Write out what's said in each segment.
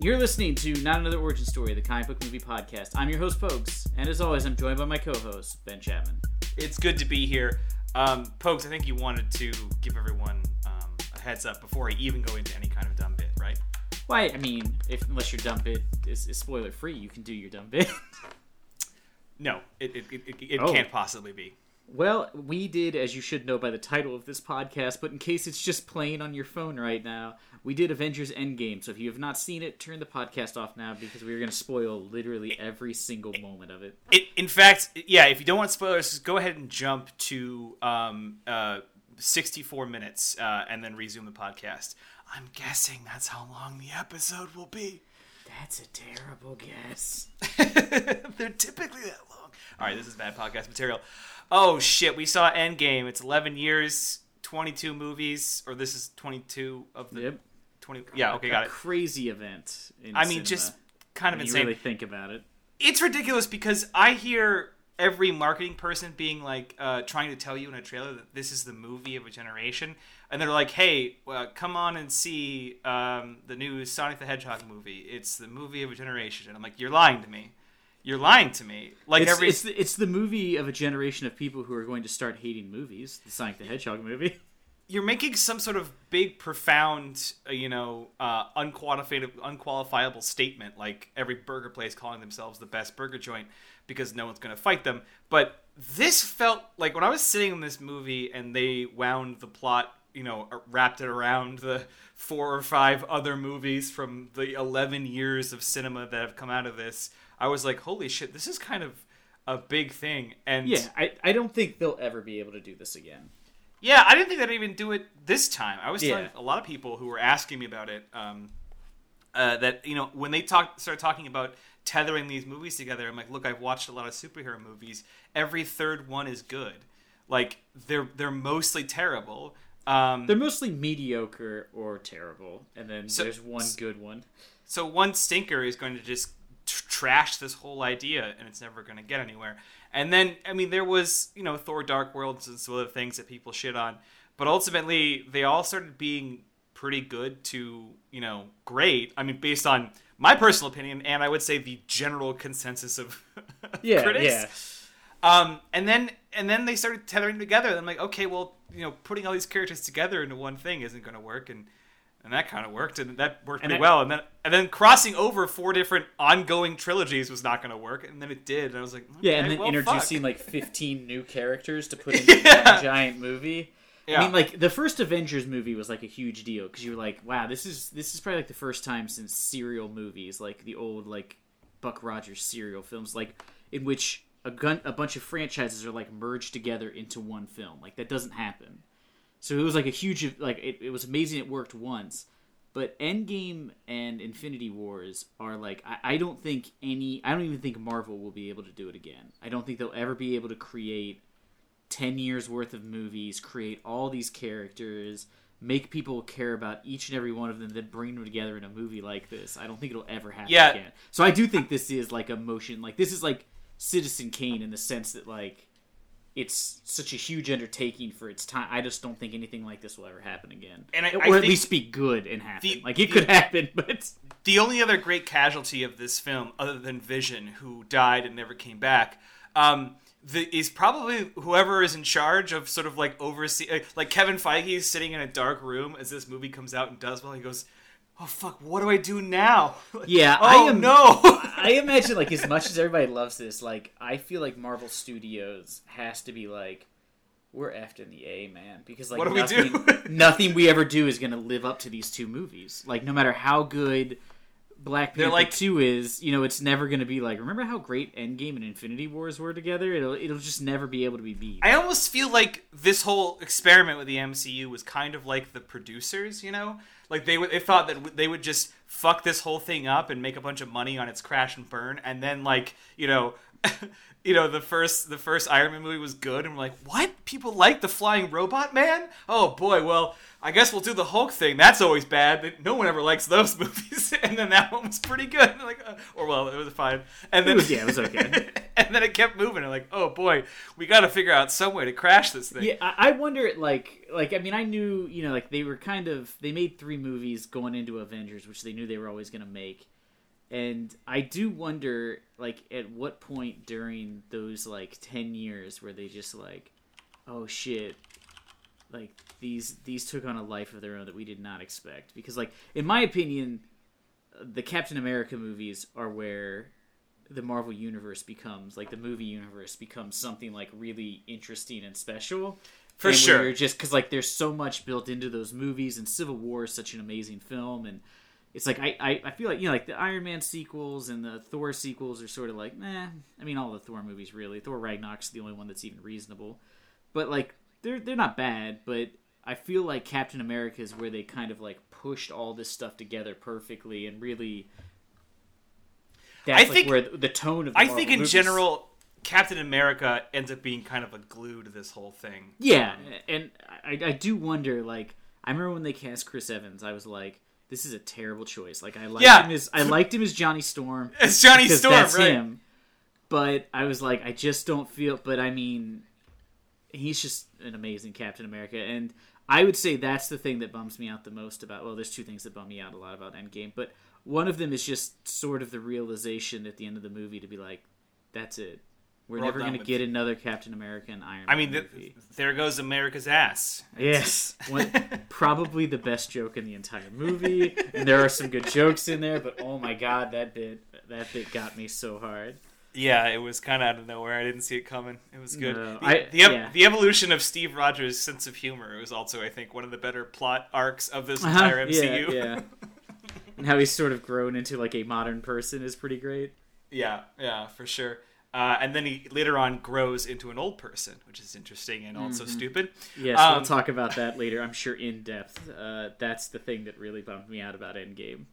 You're listening to Not Another Origin Story, the comic book movie podcast. I'm your host, Pokes, and as always, I'm joined by my co-host, Ben Chapman. It's good to be here. Um, Pokes, I think you wanted to give everyone um, a heads up before I even go into any kind of dumb bit, right? Why? I mean, if unless your dumb bit is, is spoiler free, you can do your dumb bit. No, it, it, it, it Oh. can't possibly be. Well, we did, as you should know by the title of this podcast, but in case it's just playing on your phone right now, we did Avengers Endgame. So if you have not seen it, turn the podcast off now because we are going to spoil literally every single moment of it. It, in fact, yeah, if you don't want spoilers, just go ahead and jump to um, uh, 64 minutes uh, and then resume the podcast. I'm guessing that's how long the episode will be. That's a terrible guess. They're typically that long. All right, this is bad podcast material. Oh shit, we saw Endgame. It's 11 years, 22 movies, or this is 22 of the Yep. 20. Yeah, okay, a got it. crazy event. In I cinema, mean, just kind of insane. really think about it. it's ridiculous because I hear every marketing person being like uh, trying to tell you in a trailer that this is the movie of a generation, and they're like, "Hey, uh, come on and see um, the new Sonic the Hedgehog movie. It's the movie of a generation." And I'm like, "You're lying to me. You're lying to me." Like It's, every it's, the, it's the movie of a generation of people who are going to start hating movies. The Sonic the Hedgehog movie. you're making some sort of big, profound, uh, you know, uh, unqualified, unqualifiable statement, like every burger place calling themselves the best burger joint because no one's going to fight them. But this felt like when I was sitting in this movie and they wound the plot, you know, uh, wrapped it around the four or five other movies from the 11 years of cinema that have come out of this, I was like, holy shit, this is kind of a big thing. And Yeah, I, I don't think they'll ever be able to do this again. yeah, I didn't think they'd even do it this time. I was Yeah. telling a lot of people who were asking me about it um, uh, that you know when they talk started talking about tethering these movies together. I'm like, look, I've watched a lot of superhero movies. Every third one is good. Like they're they're mostly terrible. Um, They're mostly mediocre or terrible, and then So- there's one good one. so one stinker is going to just tr- trash this whole idea and it's never going to get anywhere and then i mean there was you know thor dark worlds and some other things that people shit on but ultimately they all started being pretty good to you know great i mean based on my personal opinion and i would say the general consensus of Yeah, critics yeah. um, and then and then they started tethering together. And I'm like, okay, well, you know, putting all these characters together into one thing isn't going to work, and and that kind of worked, and that worked And pretty well. And then and then crossing over four different ongoing trilogies was not going to work, and then it did. And I was like, Yeah, and then well, introducing fuck. like 15 new characters to put into Yeah. one giant movie. I mean, like the first Avengers movie was like a huge deal because you were like, "Wow, this is this is probably like the first time since serial movies, like the old like Buck Rogers serial films, like in which a gun a bunch of franchises are like merged together into one film. Like that doesn't happen. So it was like a huge like it, it was amazing. It worked once, but Endgame and Infinity Wars are like I, I don't think any I don't even think Marvel will be able to do it again. I don't think they'll ever be able to create 10 years worth of movies, create all these characters, make people care about each and every one of them, then bring them together in a movie like this. I don't think it'll ever happen Yeah. again. So I do think this is like a motion, like this is like Citizen Kane in the sense that like it's such a huge undertaking for its time. I just don't think anything like this will ever happen again, And I- or I at least be good and happen. the- like it the- could happen, but the only other great casualty of this film, other than Vision, who died and never came back, um, the, is probably whoever is in charge of sort of like oversee, like, like Kevin Feige is sitting in a dark room as this movie comes out and does well. He goes, "Oh fuck, what do I do now?" Like, Yeah, oh I am- no. I imagine like as much as everybody loves this, like I feel like Marvel Studios has to be like we're in the A, man, because like What do we do? nothing we ever do is going to live up to these two movies. Like no matter how good Black Panther like- Two is, you know, it's never going to be like. Remember how great Endgame and Infinity Wars were together? It'll it'll just never be able to be beat. I almost feel like this whole experiment with the MCU was kind of like the producers, you know? Like they would, they thought that w- they would just fuck this whole thing up and make a bunch of money on its crash and burn, and then like you know, you know the first the first Iron Man movie was good, and we're like, what? People like the flying robot man? Oh boy, well I guess we'll do the Hulk thing. That's always bad. No one ever likes those movies, and then that one was pretty good. Like, uh, or well, it was fine, and then it was- yeah, it was okay. and then it kept moving. I'm like, oh boy, we got to figure out some way to crash this thing. Yeah, I, I wonder, like, like I mean, I knew, you know, like they were kind of they made three movies going into Avengers, which they knew they were always going to make, and I do wonder, like, at what point during those like ten years where they just like, oh shit, like these these took on a life of their own that we did not expect. Because, like, in my opinion, the Captain America movies are where the Marvel universe becomes like the movie universe becomes something like really interesting and special. For And sure. just because like there's so much built into those movies, and Civil War is such an amazing film, and it's like I, I, I feel like you know like the Iron Man sequels and the Thor sequels are sort of like nah. I mean all the Thor movies really. Thor Ragnarok's the only one that's even reasonable, but like they're they're not bad. But I feel like Captain America is where they kind of like pushed all this stuff together perfectly and really. That's I like think- where the, tone of the I Marvel think in movies- general, Captain America ends up being kind of a glue to this whole thing. Yeah, um, and I, I do wonder. Like, I remember when they cast Chris Evans, I was like, "This is a terrible choice." Like, I liked Yeah. him as I liked him as Johnny Storm. It's Johnny Storm, that's right? him. But I was like, I just don't feel. But I mean, he's just an amazing Captain America, and I would say that's the thing that bums me out the most about. Well, there's two things that bum me out a lot about Endgame, but one of them is just sort of the realization at the end of the movie to be like, "That's it. We're, We're never going to get another Captain America and Iron." I mean, th- there goes America's ass. Yes, One, probably the best joke in the entire movie, and there are some good jokes in there. But oh my god, that bit that bit got me so hard. Yeah, it was kind of out of nowhere. I didn't see it coming. It was good. No, the, I- the, yeah. the evolution of Steve Rogers' sense of humor was also, I think, one of the better plot arcs of this Uh-huh, entire yeah, MCU. yeah. And how he's sort of grown into like a modern person is pretty great. yeah, yeah, for sure. Uh, and then he later on grows into an old person, which is interesting and also Mm-hmm. stupid. Yes, Um, we'll talk about that later. I'm sure in depth. Uh, that's the thing that really bummed me out about Endgame.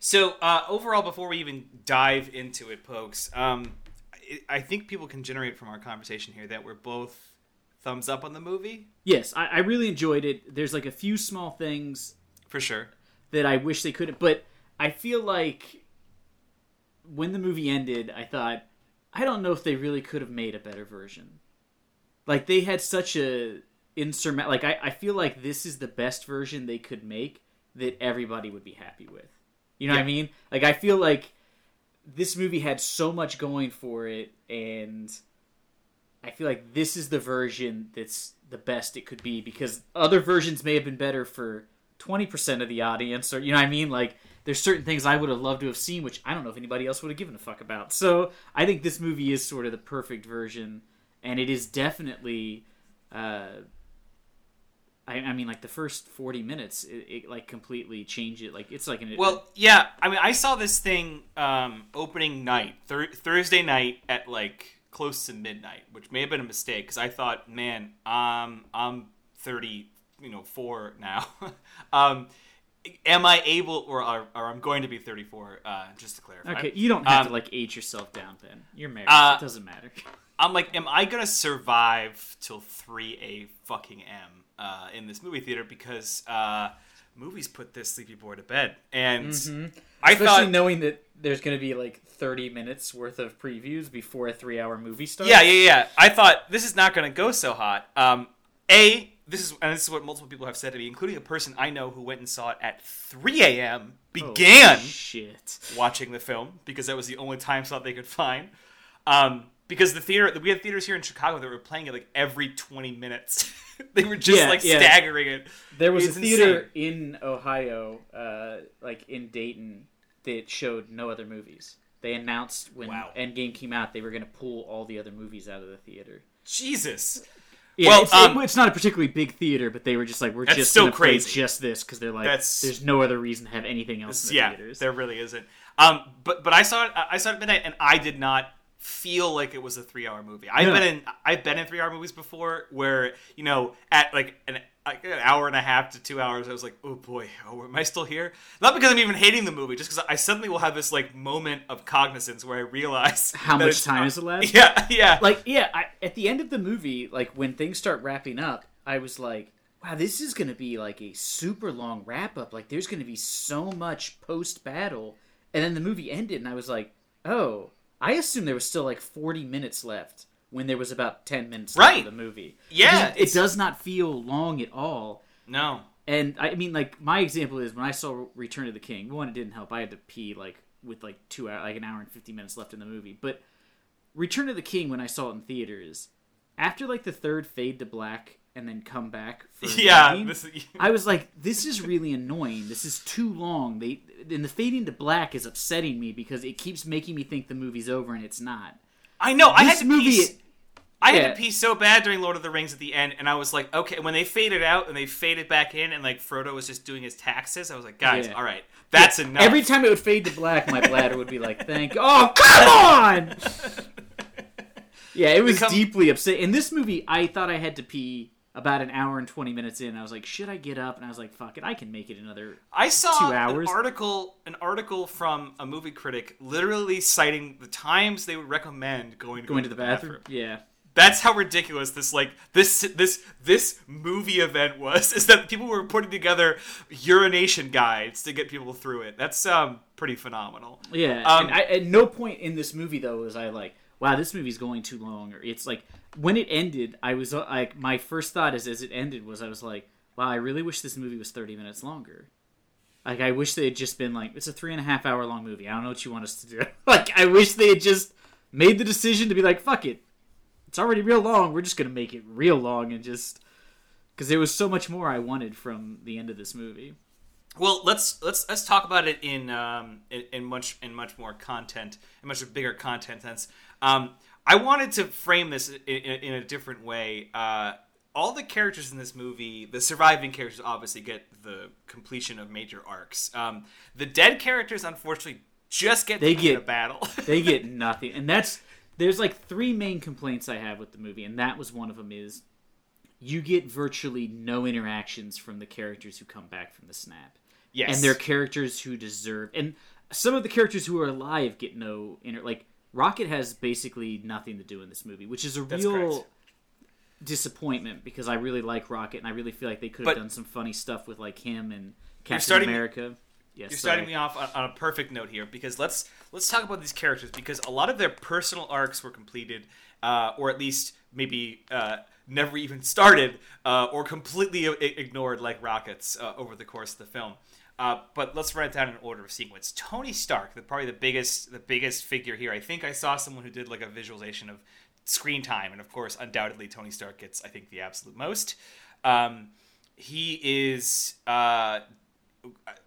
So uh, overall, before we even dive into it, folks, um, I, I think people can generate from our conversation here that we're both thumbs up on the movie Yes, I, I really enjoyed it. There's like a few small things for sure. that I wish they could but I feel like when the movie ended, I thought, I don't know if they really could have made a better version. Like they had such a insurmount like I, I feel like this is the best version they could make that everybody would be happy with. You know what I mean? Like I feel like this movie had so much going for it and I feel like this is the version that's the best it could be because other versions may have been better for 20% of the audience or you know what I mean like there's certain things I would have loved to have seen which I don't know if anybody else would have given a fuck about. So I think this movie is sort of the perfect version and it is definitely uh I, I mean like the first 40 minutes it, it like completely changed it like it's like an Well, yeah, I mean, I saw this thing um, opening night, thur- Thursday night at like close to midnight, which may have been a mistake because I thought, man, um, I'm 30, you know, four now. um, am I able, or, or, or I'm going to be 34? Uh, just to clarify. Okay, you don't have Um, to like age yourself down, Ben. You're married. uh, it doesn't matter. I'm like, am I gonna survive till three a fucking m uh, in this movie theater because uh, movies put this sleepy boy to bed, and I Mm-hmm. Especially thought, knowing that there's going to be like 30 minutes worth of previews before a three-hour movie starts. yeah, yeah, yeah, I thought this is not gonna go so hot. Um, a this is and this is what multiple people have said to me, including a person I know who went and saw it at 3 a.m. Oh, began shit. watching the film because that was the only time slot they could find. Um, because the theater, we had theaters here in Chicago that were playing it like every 20 minutes. they were just Yeah, like yeah. staggering it. There was It's a theater insane. in Ohio, uh, like in Dayton, that showed no other movies. They announced when Wow. Endgame came out, they were going to pull all the other movies out of the theater. Jesus. Yeah, Well, it's, um, it's not a particularly big theater, but they were just like, we're just still going to play crazy. just this because they're like, That's- there's no other reason to have anything else in the yeah, theaters. there really isn't. Um, but but I saw it. I saw it at midnight, and I did not feel like it was a three-hour movie. I've No. been in I've been in three-hour movies before, where you know at like an like an hour and a half to two hours, I was like, oh boy, oh, am I still here? Not because I'm even hating the movie, just because I suddenly will have this like moment of cognizance where I realize How much time not- is left? Yeah, yeah. like yeah I, at the end of the movie like when things start wrapping up i was like wow this is gonna be like a super long wrap up like there's gonna be so much post battle and then the movie ended and i was like oh i assumed there was still like 40 minutes left when there was about 10 minutes Right. of the movie Yeah, it, it does not feel long at all no. and I mean, like my example is when I saw Return of the King. One, it didn't help. I had to pee like with like two hour, like an hour and fifty minutes left in the movie. But Return of the King, when I saw it in theaters, after like the third fade to black and then come back for Yeah, this- I was like, this is really annoying. This is too long. They and the fading to black is upsetting me because it keeps making me think the movie's over and it's not. I know. I had to movie- pee. I had to pee so bad during Lord of the Rings at the end, and I was like, okay. When they faded out and they faded back in, and like Frodo was just doing his taxes, I was like, guys, Yeah. all right, that's enough. Every time it would fade to black, my bladder would be like, "Thank oh come on!" Yeah, it was Become- deeply upset. In this movie, I thought I had to pee about an hour and twenty minutes in. I was like, "Should I get up?" And I was like, "Fuck it, I can make it another." I saw two hours. an article, an article from a movie critic, literally citing the times they would recommend going to Going to the bathroom. Yeah, That's how ridiculous this like this this this movie event was. Is that people were putting together urination guides to get people through it. That's um pretty phenomenal. yeah. Um, and I, at no point in this movie though was I like, "Wow, this movie's going too long." Or it's like when it ended, I was uh, like, my first thought is as it ended was I was like, "Wow, I really wish this movie was thirty minutes longer." Like I wish they had just been like, it's a three and a half hour long movie. I don't know what you want us to do. like I wish they had just made the decision to be like, fuck it, it's already real long. We're just gonna make it real long and just because there was so much more I wanted from the end of this movie. Well, let's let's let's talk about it in um in, in much in much more content, in much bigger content sense. Um, I wanted to frame this in, in, in a different way. Uh, all the characters in this movie, the surviving characters, obviously get the completion of major arcs. Um, the dead characters, unfortunately, just get They to be in get- a battle. They get nothing, and that's there's like three main complaints I have with the movie, and that was one of them. Is you get virtually no interactions from the characters who come back from the snap. yes, and they're characters who deserve and some of the characters who are alive get no inner like rocket has basically nothing to do in this movie which is a That's real correct. disappointment because i really like rocket and i really feel like they could have done some funny stuff with like him and captain starting america yes You're starting me off on, on a perfect note here because let's let's talk about these characters because a lot of their personal arcs were completed, uh, or at least maybe uh, never even started, uh, or completely i- ignored like rockets uh, over the course of the film. Uh, but let's run it down in order of sequence. Tony Stark, the probably the biggest the biggest figure here. I think I saw someone who did like a visualization of screen time, and of course, undoubtedly, Tony Stark gets I think the absolute most. Um, he is uh,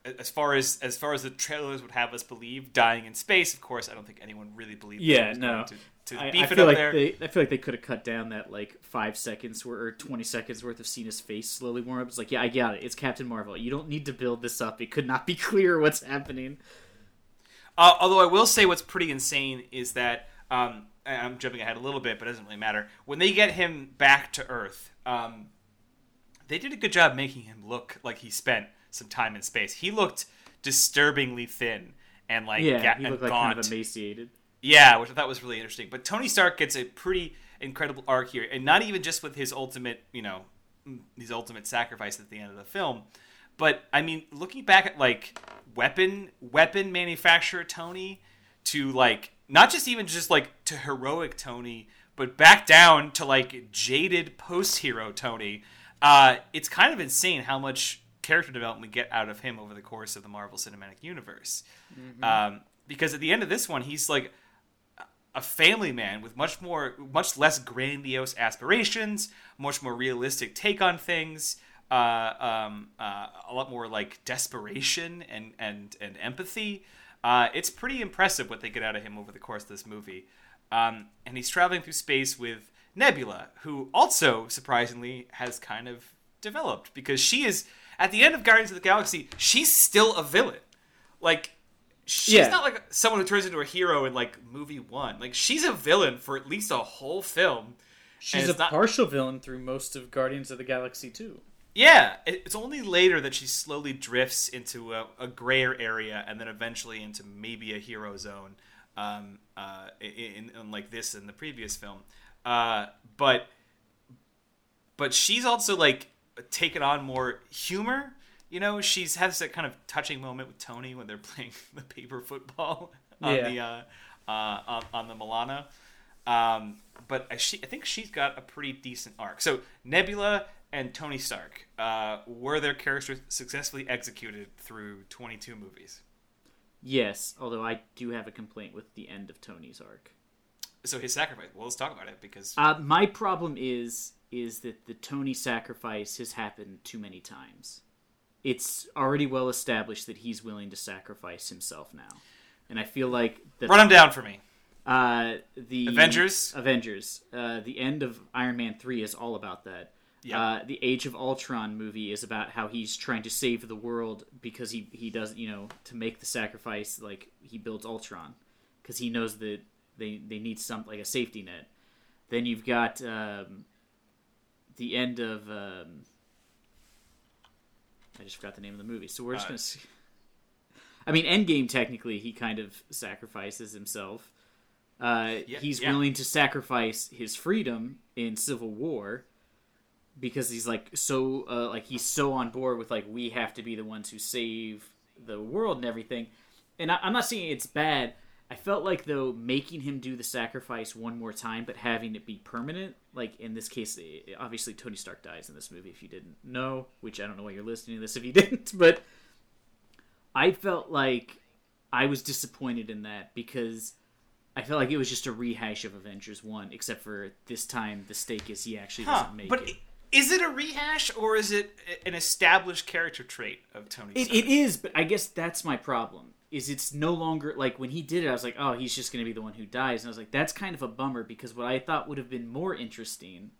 as far as as far as the trailers would have us believe, dying in space. Of course, I don't think anyone really believed. yeah no to, to I, beef I it feel up like there. they i feel like they could have cut down that like five seconds or 20 seconds worth of seeing his face slowly warm up it's like yeah i got it it's captain marvel you don't need to build this up it could not be clear what's happening Uh, although I will say what's pretty insane is that um, I'm jumping ahead a little bit, but it doesn't really matter. When they get him back to Earth, um, they did a good job making him look like he spent some time in space. He looked disturbingly thin and like yeah ga- he and looked like gaunt. kind of emaciated Yeah, which I thought was really interesting. But Tony Stark gets a pretty incredible arc here, and not even just with his ultimate, you know, his ultimate sacrifice at the end of the film, but I mean, looking back at like weapon weapon manufacturer Tony to like not just even just like to heroic Tony, but back down to like jaded post hero Tony. Uh, it's kind of insane how much character development we get out of him over the course of the Marvel Cinematic Universe. Um, because at the end of this one, he's like a family man with much more, much less grandiose aspirations, much more realistic take on things, uh, um, uh, a lot more like desperation and and and empathy. Uh, it's pretty impressive what they get out of him over the course of this movie. Um, and he's traveling through space with Nebula, who also surprisingly has kind of developed because she is at the end of Guardians of the Galaxy, she's still a villain. Like she's Yeah. not like someone who turns into a hero in like movie one. Like she's a villain for at least a whole film. She's a not- partial villain through most of Guardians of the Galaxy too. Yeah, it's only later that she slowly drifts into a, a grayer area and then eventually into maybe a hero zone, um, uh, in, in like this in the previous film. Uh, but but she's also like taken on more humor. You know, she has that kind of touching moment with Tony when they're playing the paper football on Yeah. the uh, uh, on, on the Milano. Um, but I- she, I think she's got a pretty decent arc. So Nebula and Tony Stark uh, were their characters successfully executed through 22 movies. Yes, although I do have a complaint with the end of Tony's arc. So his sacrifice. Well, let's talk about it because Uh, my problem is is that the Tony sacrifice has happened too many times. It's already well established that he's willing to sacrifice himself now, and I feel like the run him down for me. uh, the Avengers? Avengers, uh, the end of Iron Man three is all about that. Yeah. Uh, the Age of Ultron movie is about how he's trying to save the world because he he does you know to make the sacrifice like he builds Ultron because he knows that they they need some like a safety net. Then you've got um, the end of um, I just forgot the name of the movie. So we're just Uh, gonna. See. I mean, Endgame technically he kind of sacrifices himself. Uh, Yeah, he's yeah. willing to sacrifice his freedom in Civil War because he's like so uh, like he's so on board with like we have to be the ones who save the world and everything. And I, I'm not saying it's bad. I felt like though making him do the sacrifice one more time, but having it be permanent. Like in this case, obviously Tony Stark dies in this movie. If you didn't know, which I don't know why you're listening to this if you didn't, but I felt like I was disappointed in that because I felt like it was just a rehash of Avengers One, except for this time the stake is he actually Huh. doesn't make But it. is it a rehash or is it an established character trait of Tony? It, it is, but I guess that's my problem. Is it's no longer like when he did it, I was like, oh, he's just going to be the one who dies, and I was like, that's kind of a bummer because what I thought would have been more interesting,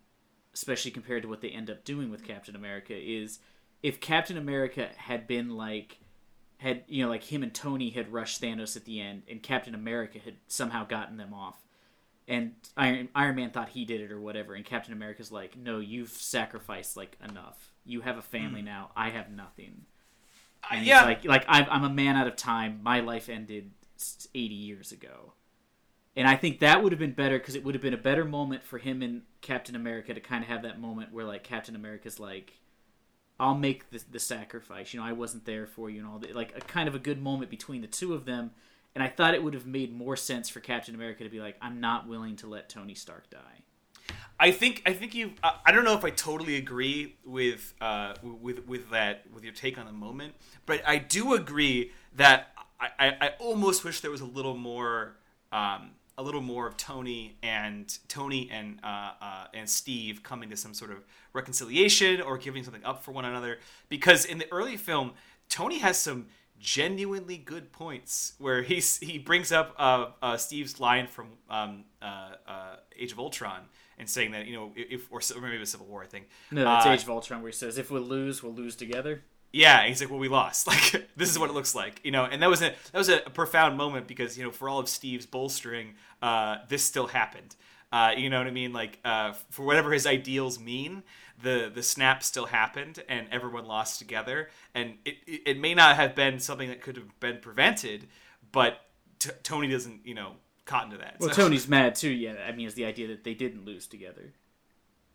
especially compared to what they end up doing with Captain America, is if Captain America had been like, had you know, like him and Tony had rushed Thanos at the end, and Captain America had somehow gotten them off, and Iron Iron Man thought he did it or whatever, and Captain America's like, no, you've sacrificed like enough. You have a family hmm. now. I have nothing. And yeah. like like I'm, I'm a man out of time. My life ended 80 years ago, and I think that would have been better because it would have been a better moment for him and Captain America to kind of have that moment where like Captain America's like, "I'll make the, the sacrifice." You know, I wasn't there for you, and all that. Like a kind of a good moment between the two of them. And I thought it would have made more sense for Captain America to be like, "I'm not willing to let Tony Stark die." I think I think you. Uh, I don't know if I totally agree with uh, with with that with your take on the moment, but I do agree that I, I, I almost wish there was a little more um, a little more of Tony and Tony and uh, uh, and Steve coming to some sort of reconciliation or giving something up for one another. Because in the early film, Tony has some genuinely good points where he's he brings up uh, uh, Steve's line from um, uh, uh, Age of Ultron and saying that you know if or maybe it was Civil War I think No, that's Uh, Age of Ultron, where he says, "If we lose, we'll lose together." yeah, and he's like, "Well, we lost. Like, this is what it looks like, you know." And that was a that was a profound moment because you know, for all of Steve's bolstering, uh, this still happened. Uh, you know what I mean? Like, uh, for whatever his ideals mean, the the snap still happened, and everyone lost together. And it it, it may not have been something that could have been prevented, but t- Tony doesn't, you know, cotton to that. Well, So- Tony's mad too. Yeah, I mean, it's the idea that they didn't lose together.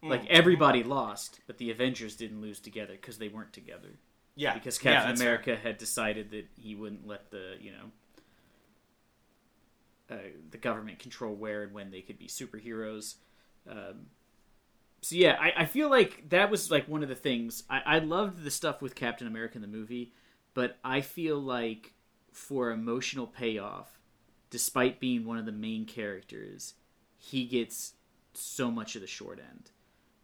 Mm. Like everybody lost, but the Avengers didn't lose together because they weren't together. yeah, Because yeah, Captain fair. America had decided that he wouldn't let the you know uh, the government control where and when they could be superheroes. Um, so yeah, I, I feel like that was like one of the things I, I loved the stuff with Captain America in the movie, but I feel like for emotional payoff, despite being one of the main characters, he gets so much of the short end.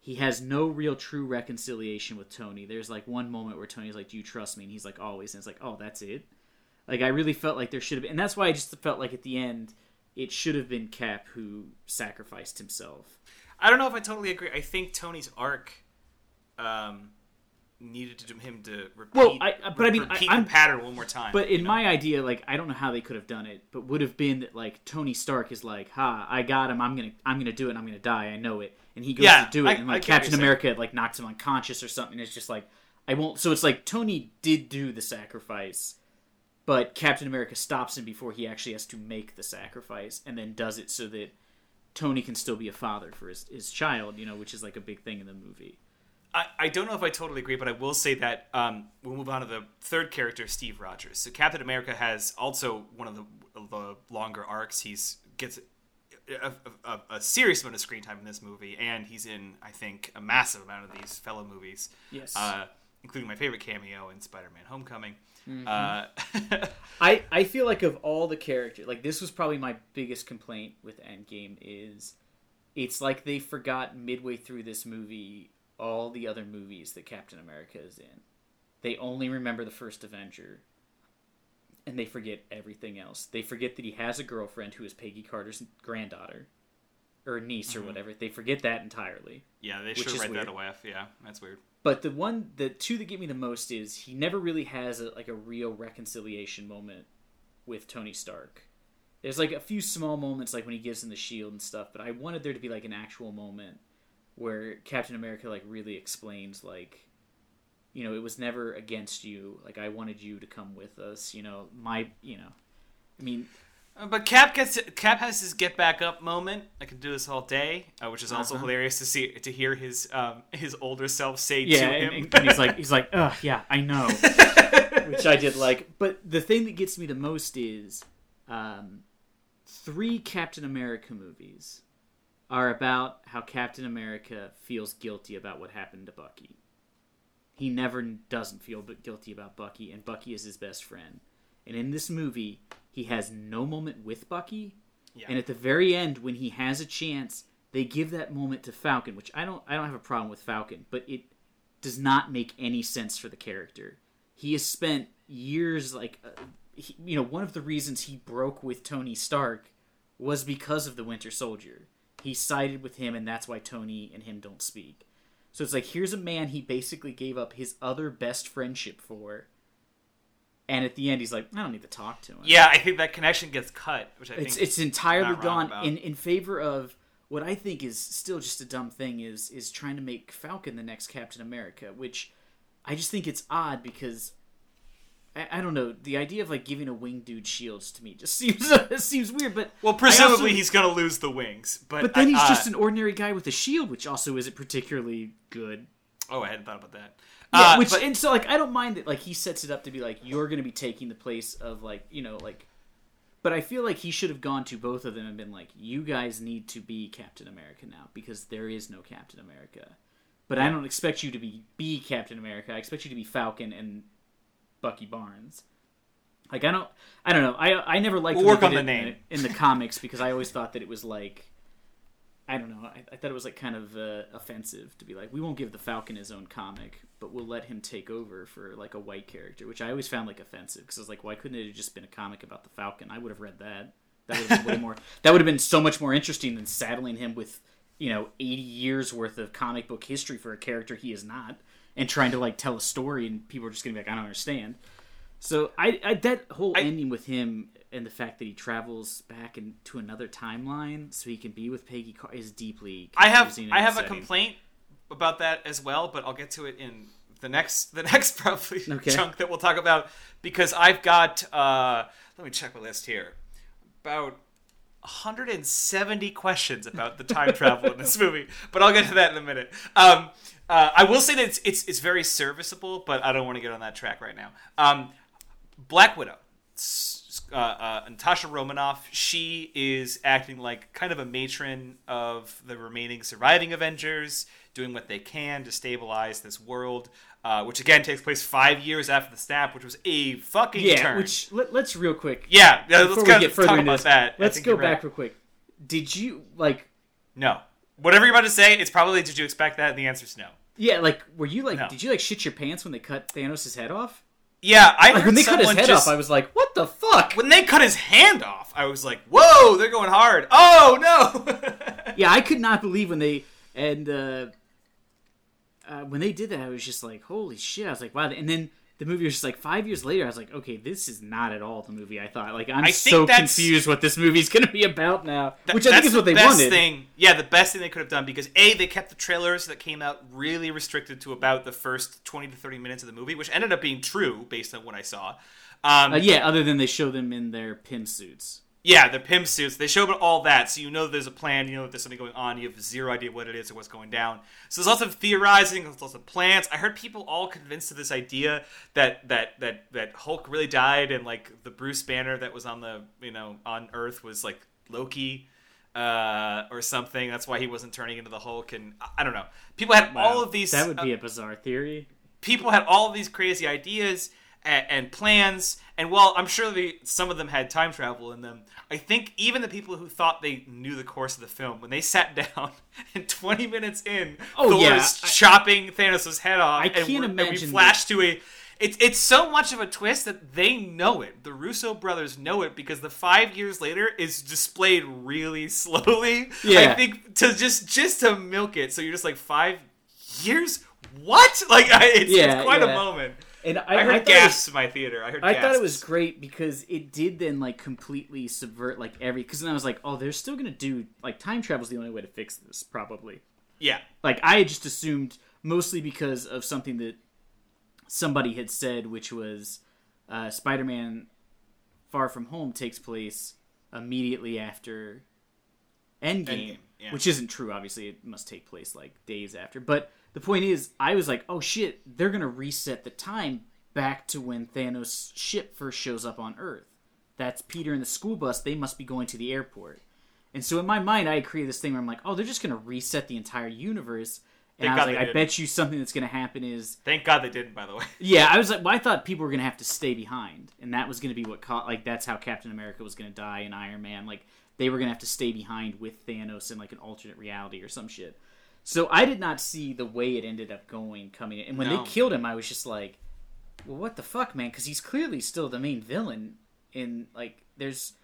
He has no real true reconciliation with Tony. There's like one moment where Tony's like, "Do you trust me?" and he's like, "Always." And it's like, "Oh, that's it." Like I really felt like there should have been, and that's why I just felt like at the end it should have been Cap who sacrificed himself. I don't know if I totally agree. I think Tony's arc um, needed to, him to repeat, Well, I- but I mean, I- repeat I'm- the pattern one more time. But in know? my idea, like I don't know how they could have done it, but would have been that like Tony Stark is like, "Ha, I got him. I'm gonna, I'm gonna do it. I'm gonna die. I know it." And he goes Yeah, to do it, I- and like Captain. America like knocks him unconscious or something. It's just like I won't. So it's like Tony did do the sacrifice, but Captain America stops him before he actually has to make the sacrifice, and then does it so that Tony can still be a father for his his child. You know, which is like a big thing in the movie. I, I don't know if I totally agree, but I will say that um, we'll move on to the third character, Steve Rogers. So Captain America has also one of the, the longer arcs. He's gets a, a, a serious amount of screen time in this movie, and he's in I think a massive amount of these fellow movies. Yes. Uh, including my favorite cameo in Spider-Man: Homecoming. Mm-hmm. Uh, I I feel like of all the characters, like this was probably my biggest complaint with Endgame is it's like they forgot midway through this movie all the other movies that Captain America is in. They only remember the first Avenger and they forget everything else. They forget that he has a girlfriend who is Peggy Carter's granddaughter or niece or mm-hmm. whatever. They forget that entirely. yeah, they should write that away. Yeah, that's weird. But the one, the two that get me the most is he never really has a, like a real reconciliation moment with Tony Stark. There's like a few small moments, like when he gives him the shield and stuff. But I wanted there to be like an actual moment where Captain America like really explains like, you know, it was never against you. Like I wanted you to come with us. You know, my, you know, I mean, Uh, But Cap gets Cap has his get back up moment. I could do this all day, uh, which is also Uh-huh. hilarious to see to hear his um, his older self say yeah, to him. and- and he's like, he's like, ugh, yeah, I know. which I did like. But the thing that gets me the most is um, three Captain America movies are about how Captain America feels guilty about what happened to Bucky. He never doesn't feel but guilty about Bucky, and Bucky is his best friend. And in this movie, he has no moment with Bucky, Yeah. and at the very end, when he has a chance, they give that moment to Falcon, which I don't I don't have a problem with Falcon, but it does not make any sense for the character. He has spent years like uh, he, you know one of the reasons he broke with Tony Stark was because of the Winter Soldier. He sided with him, and that's why Tony and him don't speak. So it's like here's a man he basically gave up his other best friendship for, and at the end he's like, I don't need to talk to him. yeah, I think that connection gets cut, which I It's think it's entirely gone in in favor of what I think is still just a dumb thing is is trying to make Falcon the next Captain America, which I just think it's odd because I, I don't know the idea of like giving a winged dude shields to me just seems seems weird. But well, presumably also- he's gonna lose the wings, but but then he's uh, just an ordinary guy with a shield, which also isn't particularly good. oh, I hadn't thought about that. Yeah, Uh, which but- and so like I don't mind that like he sets it up to be like you're going to be taking the place of like you know like, but I feel like he should have gone to both of them and been like you guys need to be Captain America now because there is no Captain America, but I don't expect you to be be Captain America. I expect you to be Falcon and Bucky Barnes. Like I don't I don't know I I never liked We'll work on the it name. in the comics because I always thought that it was like. I don't know. I, I thought it was like kind of uh, offensive to be like, we won't give the Falcon his own comic, but we'll let him take over for like a white character, which I always found like offensive because I was like, why couldn't it have just been a comic about the Falcon? I would have read that. That would have been way more. That would have been so much more interesting than saddling him with you know eighty years worth of comic book history for a character he is not, and trying to like tell a story, and people are just gonna be like, I don't understand. So I, I that whole I- ending with him and the fact that he travels back into another timeline so he can be with Peggy Car- is deeply. I have I have a complaint about that as well, but I'll get to it in the next the next probably Okay. chunk that we'll talk about because I've got uh let me check my list here. About 170 questions about the time travel in this movie, but I'll get to that in a minute. Um, uh, I will say that it's, it's it's very serviceable, but I don't want to get on that track right now. Um, Black Widow, uh, uh, Natasha Romanoff, she is acting like kind of a matron of the remaining surviving Avengers, doing what they can to stabilize this world, uh, which again takes place five years after the snap, which was a fucking Yeah, turn. which let, let's real quick. yeah, yeah, let's before go we get further talk about this, that. Let's go you're right. back real quick. Did you like? No, whatever you're about to say, it's probably did you expect that? And the is no. Yeah, like were you like? No. Did you like shit your pants when they cut Thanos' head off? Yeah, I Like when they cut his head just, off, I was like, what the fuck? when they cut his hand off, I was like, "Whoa, they're going hard!" Oh no! yeah, I could not believe when they and uh, uh, when they did that, I was just like, "Holy shit!" I was like, "Wow!" And then the movie was just like five years later. I was like, "Okay, this is not at all the movie I thought." Like, I'm so confused what this movie's going to be about now, That- which I think is what the they best wanted. Thing, yeah, the best thing they could have done because a they kept the trailers that came out really restricted to about the first twenty to thirty minutes of the movie, which ended up being true based on what I saw. Um, Uh, yeah, other than they show them in their pin suits. Yeah, the pimp suits. They show about all that, so you know there's a plan. You know that there's something going on. You have zero idea what it is or what's going down. So there's lots of theorizing. There's lots of plans. I heard people all convinced of this idea that that that that Hulk really died, and like the Bruce Banner that was on the you know on Earth was like Loki. Uh, or something. That's why he wasn't turning into the Hulk, and I- don't know. People had all of these. That would uh, be a bizarre theory. people had all of these crazy ideas and, and plans. And while I'm sure the, some of them had time travel in them, I think even the people who thought they knew the course of the film, when they sat down and 20 minutes in, Oh, Thor yeah, is I- chopping Thanos' head off. I can't and imagine we flash to a. It's it's so much of a twist that they know it. The Russo brothers know it because the five years later is displayed really slowly. Yeah. I think to just just to milk it. So you're just like five years. What? Like it's, Yeah, it's quite yeah. a moment. And I, I, I heard was- gasps in my theater. I heard. I thought it was great because it did then like completely subvert like every because then I was like, oh, they're still gonna do like time travel's the only way to fix this probably. Yeah. Like I had just assumed mostly because of something that somebody had said, which was uh, Spider-Man Far From Home takes place immediately after Endgame, Endgame, yeah. which isn't true. Obviously, it must take place like days after. But the point is, I was like, oh shit, they're gonna reset the time back to when Thanos' ship first shows up on Earth. That's Peter and the school bus. They must be going to the airport. And so in my mind, I created this thing where I'm like, oh, they're just gonna reset the entire universe. And Thank I was God like, I didn't. bet you something that's gonna happen is Thank God they didn't. By the way. yeah, I was like, well, I thought people were gonna have to stay behind, and that was gonna be what caught. Like, that's how Captain America was gonna die and Iron Man. Like, they were gonna have to stay behind with Thanos in like an alternate reality or some shit. So I did not see the way it ended up going coming in. And when No. they killed him, I was just like, well, what the fuck, man? Because he's clearly still the main villain. In like, there's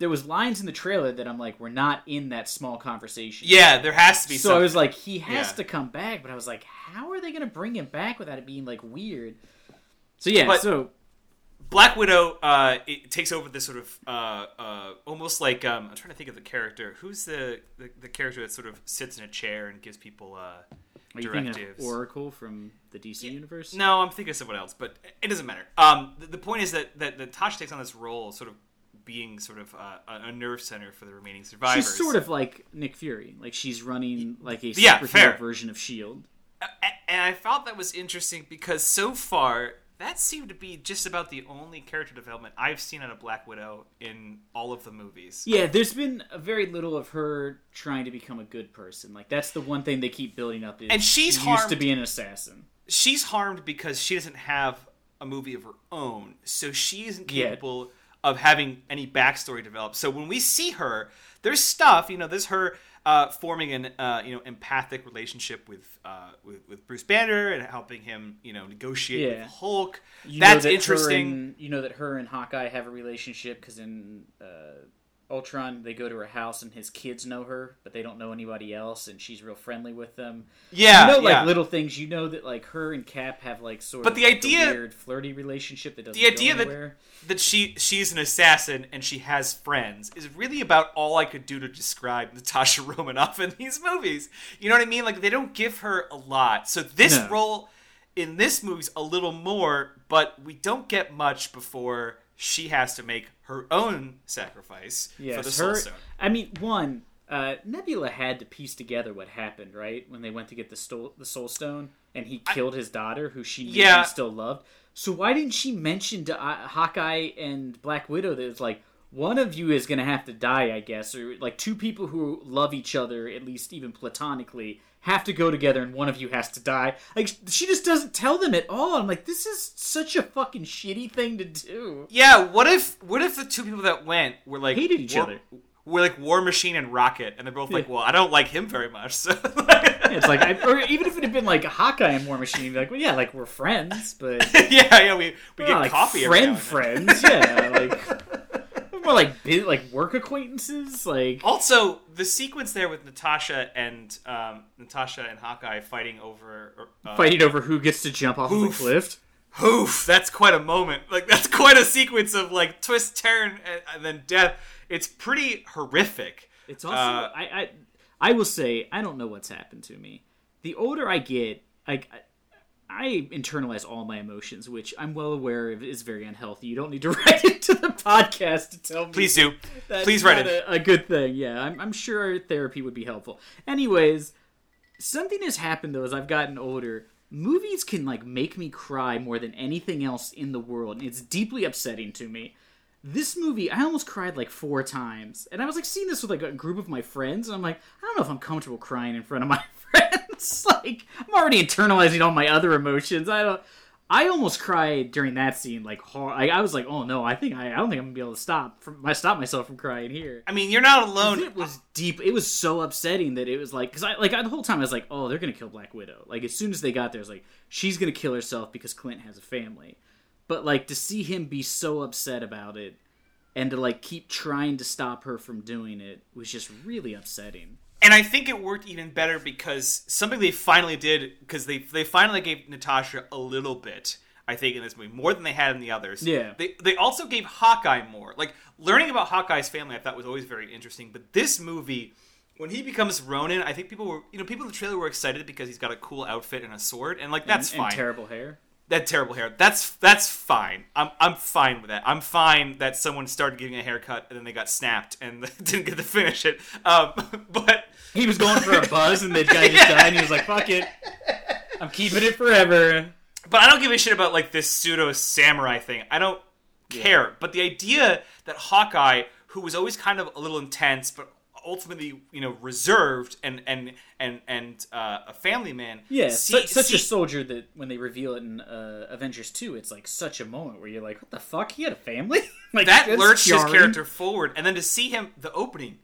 there was lines in the trailer that I'm like, we're not in that small conversation. Yeah, there has to be. So something. I was like, he has Yeah. to come back, but I was like, how are they going to bring him back without it being like weird? So yeah, But- so Black Widow uh, it takes over this sort of uh, uh, almost like um, I'm trying to think of the character. Who's the, the the character that sort of sits in a chair and gives people uh, are directives? Oracle from the DC universe? No, I'm thinking of someone else, but it doesn't matter. Um, the, the point is that, that that Tasha takes on this role, sort of being sort of uh, a nerve center for the remaining survivors. she's sort of like Nick Fury, like she's running like a Yeah, superhero version of Shield. And I thought that was interesting because so far that seemed to be just about the only character development I've seen on a Black Widow in all of the movies. Yeah, there's been a very little of her trying to become a good person. Like that's the one thing they keep building up. Is And she's she used to be an assassin. she's harmed because she doesn't have a movie of her own, so she isn't Yeah. capable of having any backstory developed. So when we see her, there's stuff, you know, there's her uh, forming an uh, you know empathic relationship with, uh, with with Bruce Banner and helping him you know negotiate Yeah. with Hulk. You That's that interesting. and- you know that her and Hawkeye have a relationship because in uh, Ultron they go to her house and his kids know her, but they don't know anybody else, and she's real friendly with them. yeah, you know, like yeah. little things. You know that like her and Cap have like sort But of the like, a idea- weird flirty relationship that doesn't the idea go that that she she's an assassin and she has friends is really about all I could do to describe Natasha Romanoff in these movies. You know what I mean? Like they don't give her a lot. So this No. role in this movie's a little more, but we don't get much before she has to make her own sacrifice for the Yes, Soul her. Stone. I mean, one. Uh, Nebula had to piece together what happened, right? When they went to get the stole, the Soul Stone, and he killed his daughter, who she Yeah. still loved. So why didn't she mention to uh, Hawkeye and Black Widow that it's like one of you is gonna have to die, I guess, or like two people who love each other, at least even platonically, have to go together, and one of you has to die. Like she just doesn't tell them at all. I'm like, this is such a fucking shitty thing to do. Yeah, what if what if the two people that went were like Hated each War, other. Were like War Machine and Rocket, and they're both like, Yeah. "Well, I don't like him very much." So It's like, I, or even if it had been like Hawkeye and War Machine, you'd be like, well, yeah, like we're friends, but yeah, yeah, we we get like coffee friend friends, yeah, like more like like work acquaintances, like Also, the sequence there with Natasha and um, Natasha and Hawkeye fighting over uh, fighting over who gets to jump off of Oof. the cliff. Oof, that's quite a moment. Like that's quite a sequence of like twist, turn, and, and then death. It's pretty horrific. It's also Uh, I, I I will say I don't know what's happened to me. The older I get, like I, internalize all my emotions, which I'm well aware of is very unhealthy. You don't need to write into the podcast to tell me. Please do. That's Please write it. A, a good thing. Yeah, I'm, I'm sure therapy would be helpful. Anyways, something has happened though as I've gotten older. Movies can like make me cry more than anything else in the world, and it's deeply upsetting to me. This movie, I almost cried like four times, and I was like seeing this with like a group of my friends, and I'm like, I don't know if I'm comfortable crying in front of my friends. like I'm already internalizing all my other emotions. I don't. I almost cried during that scene. Like, hard. I, I was like, "Oh no, I think I, I don't think I'm gonna be able to stop from I stop myself from crying here." I mean, you're not alone. It was deep. It was so upsetting that it was like because I like I, the whole time I was like, "Oh, they're gonna kill Black Widow." Like as soon as they got there, it's like she's gonna kill herself because Clint has a family. But like to see him be so upset about it and to like keep trying to stop her from doing it was just really upsetting. And I think it worked even better because something they finally did because they they finally gave Natasha a little bit. I think in this movie more than they had in the others. Yeah. They they also gave Hawkeye more. Like learning about Hawkeye's family, I thought was always very interesting. But this movie, when he becomes Ronin, I think people were you know people in the trailer were excited because he's got a cool outfit and a sword, and like that's and, fine. And terrible hair. That terrible hair. That's that's fine. I'm I'm fine with that. I'm fine that someone started getting a haircut and then they got snapped and didn't get to finish it. Um, but He was going for a buzz and the guy just died and he was like, "Fuck it, I'm keeping it forever." but I don't give a shit about like this pseudo samurai thing. I don't care. But the idea that Hawkeye, who was always kind of a little intense, but ultimately you know reserved and and and and uh, a family man. Yeah, see- su- such a soldier that when they reveal it in uh, Avengers Two, it's like such a moment where you're like, "What the fuck? He had a family?" like that lurched his character forward, and then to see him the opening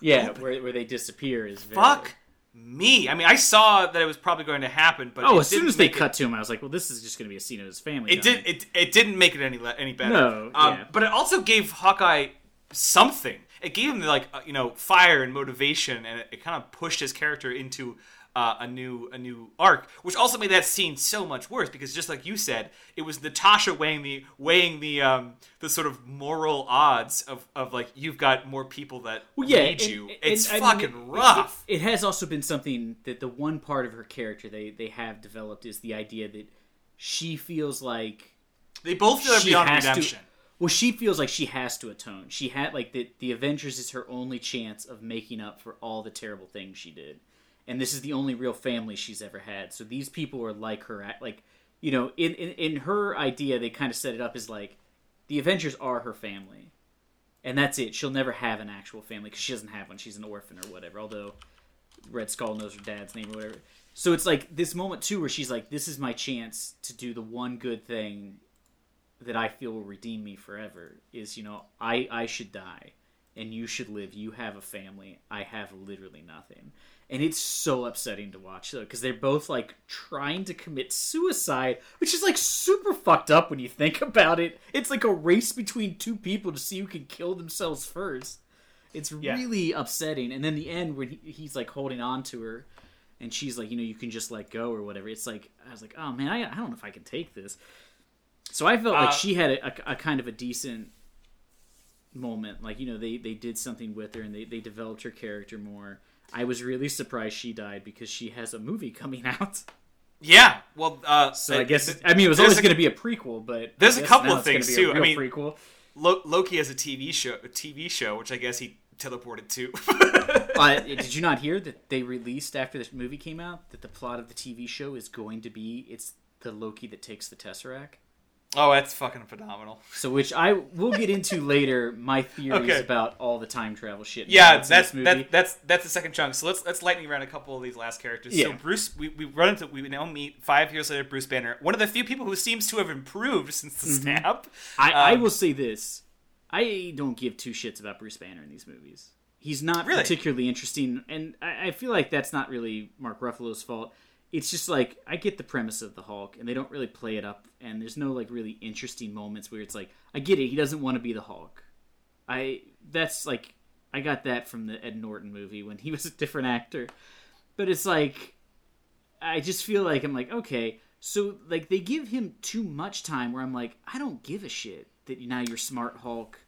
Yeah, open. where, where they disappear is very... fuck me. I mean, I saw that it was probably going to happen, but Oh, as soon as they it- cut to him, I was like, "Well, this is just going to be a scene of his family." It did. It, it didn't make it any any better. No, um, yeah. but it also gave Hawkeye something. It gave him like uh, you know fire and motivation, and it, it kind of pushed his character into uh, a new a new arc, which also made that scene so much worse because just like you said, it was Natasha weighing the weighing the um the sort of moral odds of of like you've got more people that Well, yeah, need and- you. and- it's and I mean, fucking rough. It, it has also been something that the one part of her character they they have developed is the idea that she feels like they both feel she beyond redemption. to. Well, she feels like she has to atone. She had like the the Avengers is her only chance of making up for all the terrible things she did, and this is the only real family she's ever had. So these people are like her, like you know, in in, in her idea, they kind of set it up as like the Avengers are her family, and that's it. She'll never have an actual family because she doesn't have one. She's an orphan or whatever. Although Red Skull knows her dad's name or whatever. So it's like this moment too where she's like, "This is my chance to do the one good thing that I feel will redeem me forever." Is you know, I I should die, and you should live. You have a family. I have literally nothing, and it's so upsetting to watch though because they're both like trying to commit suicide, which is like super fucked up when you think about it. It's like a race between two people to see who can kill themselves first. It's Yeah. really upsetting. And then the end when he, he's like holding on to her, and she's like, you know, you can just let go or whatever. It's like I was like, oh man, I, I don't know if I can take this. So I felt like Uh, she had a, a, a kind of a decent moment. Like you know, they they did something with her and they they developed her character more. I was really surprised she died because she has a movie coming out. Yeah. Well, uh, So I guess I mean it was always going to be a prequel, but there's a couple of things, too. I mean- prequel. Lo- Loki has a TV show, a TV show, which I guess he teleported to. uh, did you not hear that they released after this movie came out that the plot of the TV show is going to be it's the Loki that takes the Tesseract? Oh, that's fucking phenomenal. So, which I will get into later. My theories Okay. about all the time travel shit. Yeah, that's movie. that, that's that's the second chunk. So let's let's lightning round a couple of these last characters. So Bruce, we, we run into we now meet five years later. Bruce Banner, one of the few people who seems to have improved since the snap. I, I Um, will say this: I don't give two shits about Bruce Banner in these movies. He's not Really? particularly interesting, and I, I feel like that's not really Mark Ruffalo's fault. It's just like I get the premise of the Hulk, and they don't really play it up, and there's no like really interesting moments where it's like I get it. He doesn't want to be the Hulk. I that's like I got that from the Ed Norton movie when he was a different actor, but it's like I just feel like I'm like okay, so like they give him too much time where I'm like I don't give a shit that now you're smart Hulk,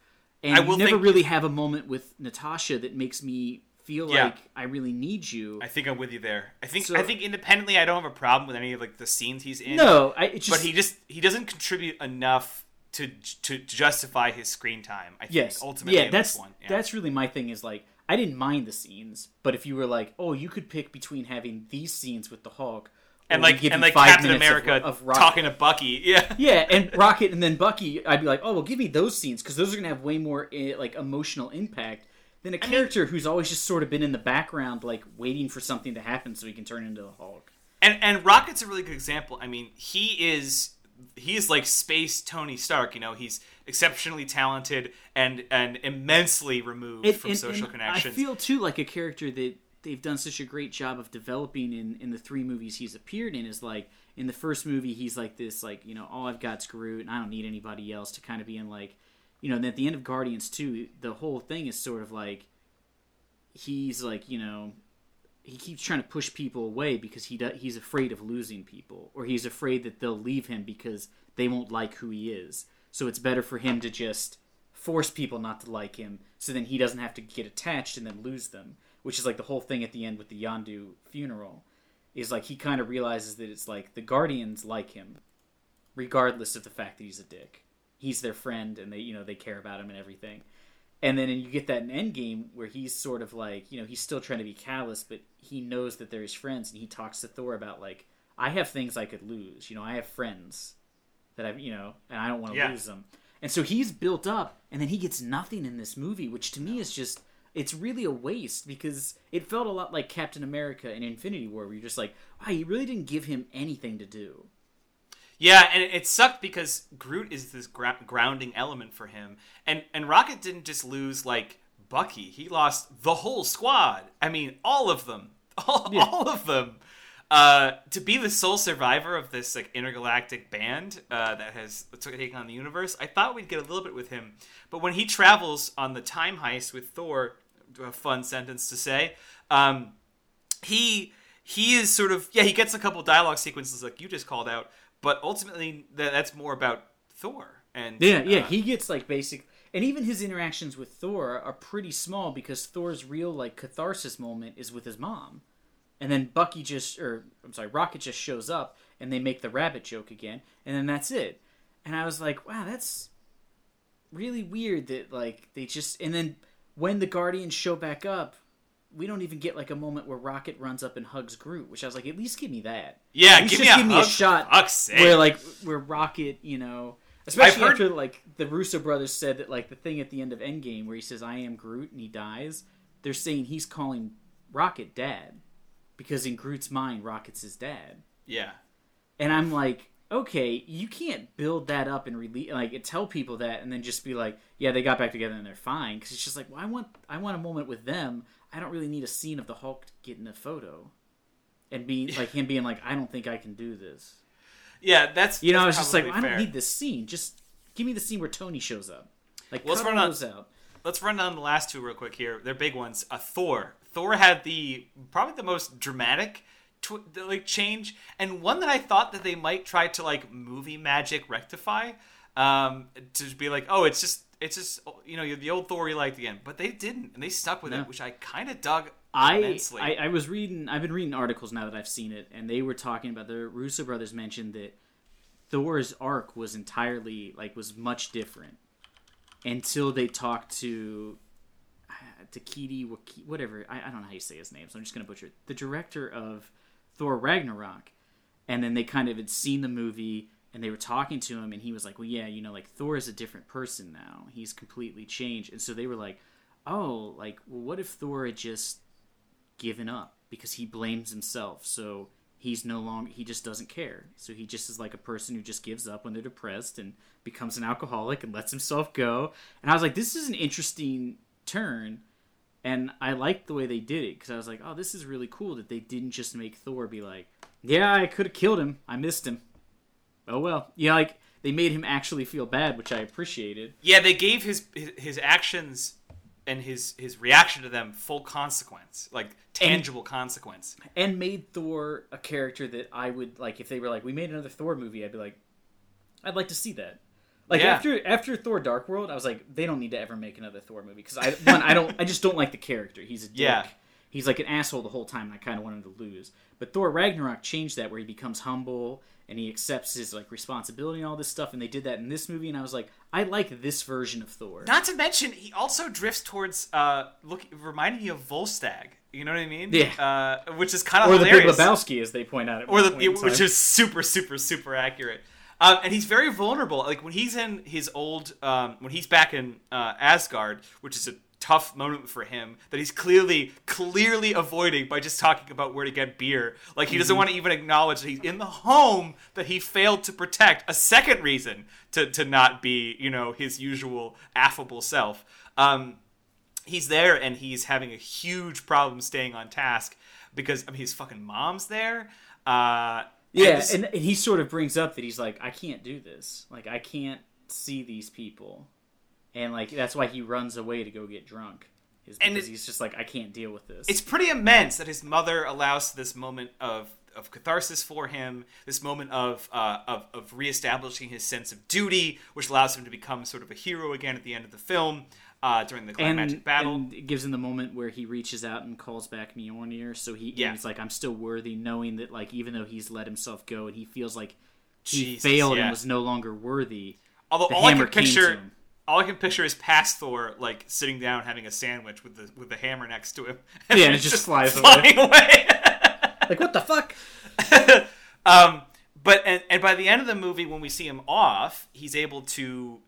and I you will never think- really have a moment with Natasha that makes me feel Yeah. like I really need you. I think I'm with you there. I think So- I think independently, I don't have a problem with any of like the scenes he's in. no, I it's just but he just he doesn't contribute enough to to justify his screen time. I think yes, ultimately yeah, that's. Yeah. that's really my thing. Is like I didn't mind the scenes, but if you were like, oh, you could pick between having these scenes with the Hulk. and like and like five Captain of- America of, Rocket. talking to Bucky. Yeah. Yeah, and Rocket and then Bucky, I'd be like, oh, well, give me those scenes because those are gonna have way more eh, like emotional impact than a character who's always just sort of been in the background, like waiting for something to happen so he can turn into the Hulk. And and Rocket's a really good example. I mean, he is he is like space Tony Stark. You know, he's exceptionally talented and and immensely removed from and- social and connections. I feel too like a character that they've done such a great job of developing in in the three movies he's appeared in is like in the first movie he's like this like you know all I've got's Groot and I don't need anybody else to kind of be in like you know and at the end of Guardians 2 the whole thing is sort of like he's like you know he keeps trying to push people away because he do, he's afraid of losing people or he's afraid that they'll leave him because they won't like who he is. So it's better for him to just force people not to like him so then he doesn't have to get attached and then lose them which is like the whole thing at the end with the Yondu funeral is like he kind of realizes that it's like the guardians like him regardless of the fact that he's a dick he's their friend and they you know they care about him and everything and then and you get that in Endgame where he's sort of like, you know, he's still trying to be callous, but he knows that they're his friends, and he talks to Thor about like, I have things I could lose. You know, I have friends that I've, you know, and I don't want to Yeah. lose them. And so he's built up, and then he gets nothing in this movie, which to me is just, it's really a waste because it felt a lot like Captain America in Infinity War, where you're just like, wow, you really didn't give him anything to do. Yeah, and it sucked because Groot is this gra- grounding element for him, and and Rocket didn't just lose like Bucky; he lost the whole squad. I mean, all of them, all, Yeah. all of them. Uh, to be the sole survivor of this like intergalactic band uh, that has taken on the universe, I thought we'd get a little bit with him. But when he travels on the time heist with Thor, a fun sentence to say, um, he he is sort of yeah he gets a couple dialogue sequences like you just called out but ultimately th- that's more about thor and Yeah, yeah, uh, he gets like basic, and even his interactions with Thor are pretty small because Thor's real like catharsis moment is with his mom, and then Bucky just, or I'm sorry, Rocket just shows up, and they make the rabbit joke again, and then that's it. And I was like, wow, that's really weird that like they just, and then when the Guardians show back up. We don't even get like a moment where Rocket runs up and hugs Groot, which I was like, at least give me that. yeah give me, just a, give me a shot for fuck's sake. where like where Rocket, you know, especially heard- after like the Russo brothers said that like the thing at the end of Endgame where he says I am Groot and he dies, they're saying he's calling Rocket dad because in Groot's mind Rocket's his dad. yeah And I'm like, okay, you can't build that up and release like tell people that and then just be like, yeah, they got back together and they're fine because it's just like, well, I want I want a moment with them. I don't really need a scene of the Hulk getting a photo and be like him being like, I don't think I can do this. yeah that's You know, I was just like, probably I don't need this scene. Just give me the scene where Tony shows up. Like, Let's cut run on- those out. let's run down the last two real quick here they're big ones uh, thor thor had the probably the most dramatic tw- like change and one that i thought that they might try to like movie magic rectify um to be like oh it's just it's just you know the old thor you liked again but they didn't and they stuck with No. it which i kind of dug I, immensely I I was reading. I've been reading articles now that I've seen it, and they were talking about the Russo brothers mentioned that Thor's arc was entirely like was much different until they talked to uh, Takiti whatever I, I don't know how you say his name, so I'm just gonna butcher it. The director of Thor Ragnarok, and then they kind of had seen the movie and they were talking to him, and he was like, "Well, yeah, you know, like Thor is a different person now. He's completely changed." And so they were like, "Oh, like, well, what if Thor had just given up because he blames himself. So he's no longer he just doesn't care. So he just is like a person who just gives up when they're depressed and becomes an alcoholic and lets himself go. And I was like, this is an interesting turn. And I liked the way they did it because I was like, oh, this is really cool that they didn't just make Thor be like, yeah, I could have killed him. I missed him. Oh well. Yeah, like they made him actually feel bad, which I appreciated. Yeah, they gave his his, actions and his his reaction to them full consequence, like tangible consequence. and made Thor a character that I would like if they were like we made another Thor movie I'd be like I'd like to see that. Like Yeah. after after Thor Dark World I was like they don't need to ever make another Thor movie because I one I don't I just don't like the character. He's a dick. Yeah. He's like an asshole the whole time and I kind of want him to lose. But Thor Ragnarok changed that where he becomes humble and he accepts his like responsibility and all this stuff and they did that in this movie and I was like I like this version of Thor. Not to mention, he also drifts towards uh, look, reminding me of Volstagg. You know what I mean? Yeah. Uh, which is kind of or the Big. Lebowski as they point out or the which is super super super accurate. Um, and he's very vulnerable. Like when he's in his old, um, when he's back in uh, Asgard, which is a tough moment for him that he's clearly clearly avoiding by just talking about where to get beer. Like he doesn't want to even acknowledge that he's in the home that he failed to protect. A second reason to to not be, you know, his usual affable self. Um, he's there and he's having a huge problem staying on task because I mean his fucking mom's there. Uh, Yeah, this- and, and he sort of brings up that he's like, I can't do this. Like, I can't see these people, and like that's why he runs away to go get drunk. Is And because it- he's just like, I can't deal with this. it's pretty immense that his mother allows this moment of of catharsis for him, this moment of uh, of of reestablishing his sense of duty, which allows him to become sort of a hero again at the end of the film uh, during the climactic and, battle. and it gives him the moment where he reaches out and calls back Mjolnir. So he Yeah. he's like, I'm still worthy, knowing that like even though he's let himself go and he feels like he Jesus, failed yeah. and was no longer worthy. Although all I can picture. All I can picture is past Thor like sitting down having a sandwich with the with the hammer next to him. Yeah, and it just flies away. away. Like what the fuck? um, but and, and by the end of the movie, when we see him off, he's able to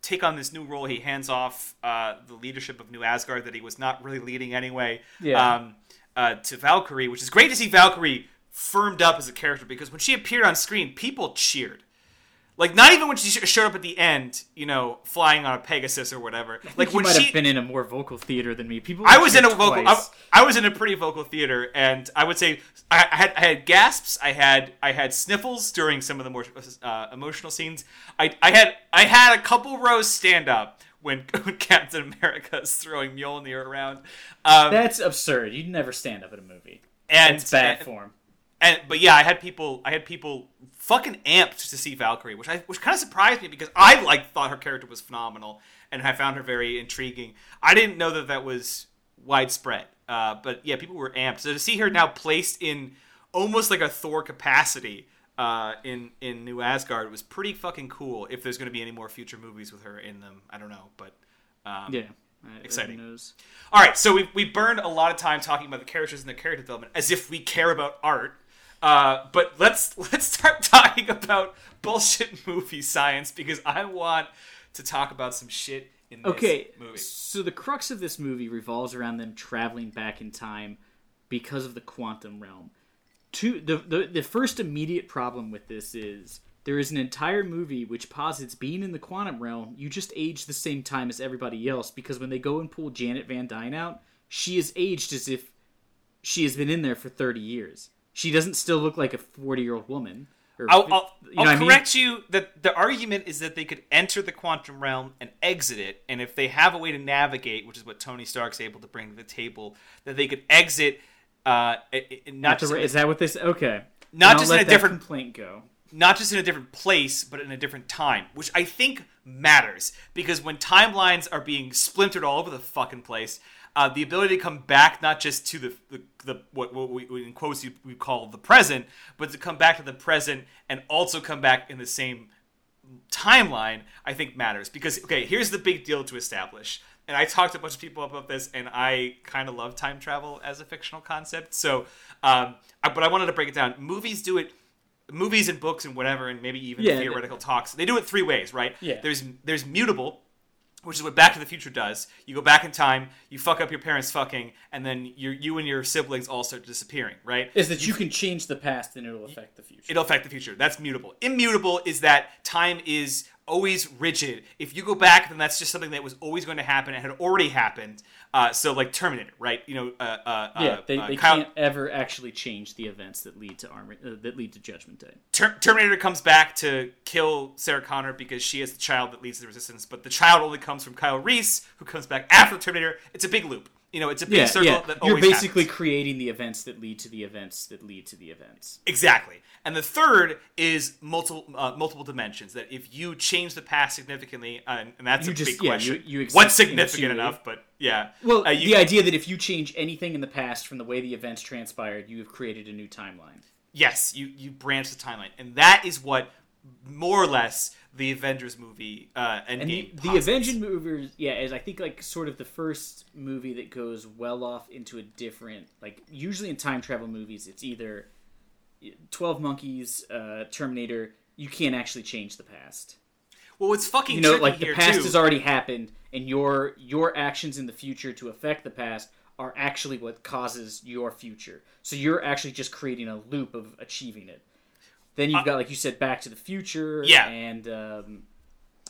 take on this new role. He hands off uh, the leadership of New Asgard that he was not really leading anyway. Yeah. Um, uh, to Valkyrie, which is great to see Valkyrie firmed up as a character because when she appeared on screen, people cheered. Like not even when she showed up at the end, you know, flying on a Pegasus or whatever. Like he when might she, have been in a more vocal theater than me. People, I was in a vocal. I. I was in a pretty vocal theater, and I would say I, I had I had gasps. I had I had sniffles during some of the more uh, emotional scenes. I I had I had a couple rows stand up when, when Captain America is throwing Mjolnir around. Um, That's absurd. You'd never stand up in a movie. and It's bad and, form. and but yeah, I had people I had people fucking amped to see Valkyrie, which I which kind of surprised me because I like thought her character was phenomenal and I found her very intriguing. I didn't know that that was widespread, uh, but yeah, people were amped. So to see her now placed in almost like a Thor capacity uh, in in New Asgard was pretty fucking cool. If there's going to be any more future movies with her in them, I don't know, but um, Yeah. Exciting. All right, so we we burned a lot of time talking about the characters and the character development as if we care about art. Uh, but let's let's start talking about bullshit movie science because I want to talk about some shit in this Okay, movie. so the crux of this movie revolves around them traveling back in time because of the quantum realm. Two, the, the the first immediate problem with this is there is an entire movie which posits being in the quantum realm, you just age the same time as everybody else because when they go and pull Janet Van Dyne out, she is aged as if she has been in there for thirty years. She doesn't still look like a forty year old woman. Or, I'll, I'll, you know I'll what I mean? correct you that the argument is that they could enter the quantum realm and exit it, and if they have a way to navigate, which is what Tony Stark's able to bring to the table, that they could exit. Uh, it- it- not just ra- is that what this? Okay, Not just in a different- complaint go. not just in a different place, but in a different time, which I think matters because when timelines are being splintered all over the fucking place, uh, the ability to come back not just to the the, the what, what we in quotes we call the present, but to come back to the present and also come back in the same timeline, I think matters because okay, here's the big deal to establish. And I talked to a bunch of people about this, and I kind of love time travel as a fictional concept. So, um, I, but I wanted to break it down. Movies do it movies and books and whatever, and maybe even Yeah, theoretical talks. They do it three ways, right? Yeah. There's there's mutable, which is what Back to the Future does. You go back in time, you fuck up your parents fucking, and then you you and your siblings all start disappearing, right? Is that you can change the past and it'll affect the future. It'll affect the future. That's mutable. Immutable is that time is always rigid. If you go back, then that's just something that was always going to happen and had already happened. Uh, so like Terminator, right? You know, uh, uh, Yeah, uh, they, uh, they Kyle- can't ever actually change the events that lead to armor uh, that lead to Judgment Day. Ter- Terminator comes back to kill Sarah Connor because she is the child that leads the resistance, but the child only comes from Kyle Reese, who comes back after the Terminator. It's a big loop. You know, it's a big Yeah, circle yeah. You're basically happens. creating the events that lead to the events that lead to the events. exactly. And the third is multiple uh, multiple dimensions. That if you change the past significantly, uh, and, that's You a just- big yeah, question. you- you What's significant enough? But yeah, Well, uh, you, the idea that if you change anything in the past from the way the events transpired, you have created a new timeline. yes, you you branch the timeline, and that is what more or less the Avengers movie uh, And the, Endgame. the posits. Avenging movies, yeah, is I think like sort of the first movie that goes well off into a different like usually in time travel movies it's either Twelve Monkeys, uh, Terminator. You can't actually change the past. Well, what's fucking You know, like the past too. has already happened, and your your actions in the future to affect the past are actually what causes your future. So you're actually just creating a loop of achieving it. Then you've got, like you said, Back to the Future. Uh, Yeah. and um,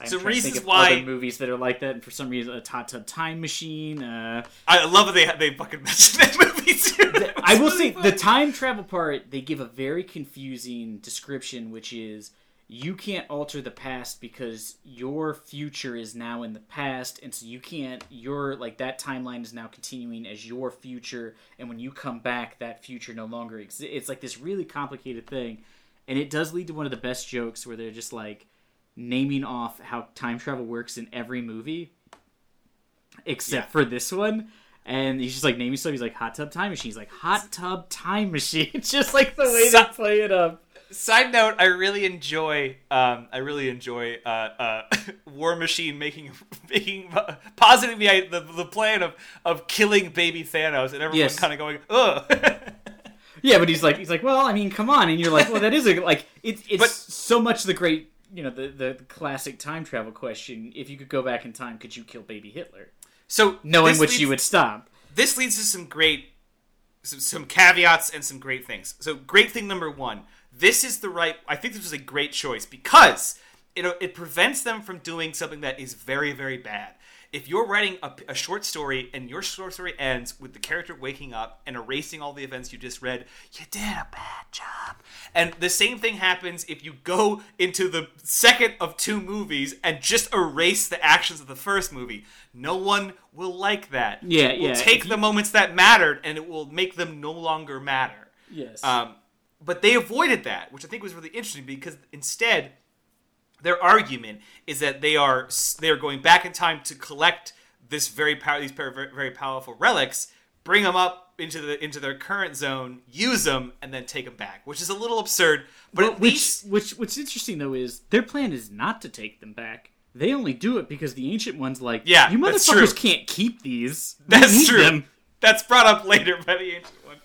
I'm trying to think reasons of why- other movies that are like that, and for some reason, a Hot Tub Time Machine. Uh, I love that they they fucking mentioned that movie too. I will say the time travel part they give a very confusing description, which is you can't alter the past because your future is now in the past, and so you can't. Your like that timeline is now continuing as your future, and when you come back, that future no longer exists. It's like this really complicated thing, and it does lead to one of the best jokes where they're just like naming off how time travel works in every movie except Yeah. for this one. And he's just like naming stuff. He's like hot tub time machine. He's like hot tub time machine. Just like the way So- they play it up. Side note: I really enjoy. Um, I really enjoy uh, uh, War Machine making making uh, positing the, the the plan of of killing baby Thanos, and everyone Yes. kind of going, "Ugh." Yeah, but he's like he's like, well, I mean, come on, and you're like, well, that is a like it's it's But- so much the great you know the, the classic time travel question. If you could go back in time, could you kill baby Hitler? so Knowing which leads- you would stop. this leads to some great some, some caveats and some great things so great thing number one this is the right i think this was a great choice because it, it prevents them from doing something that is very very bad if you're writing a, a short story and your short story ends with the character waking up and erasing all the events you just read you did a bad job and the same thing happens if you go into the second of two movies and just erase the actions of the first movie no one will like that Yeah, It will yeah. take If the moments that mattered and it will make them no longer matter. Yes. Um, but they avoided that, which I think was really interesting because instead, their argument is that they are they are going back in time to collect this very power these very, very powerful relics, bring them up into the into their current zone, use them, and then take them back, which is a little absurd. But at which, least which what's interesting though is their plan is not to take them back. They only do it because the ancient ones like, Yeah, you motherfuckers can't keep these. We that's true. them." That's brought up later by the ancient one.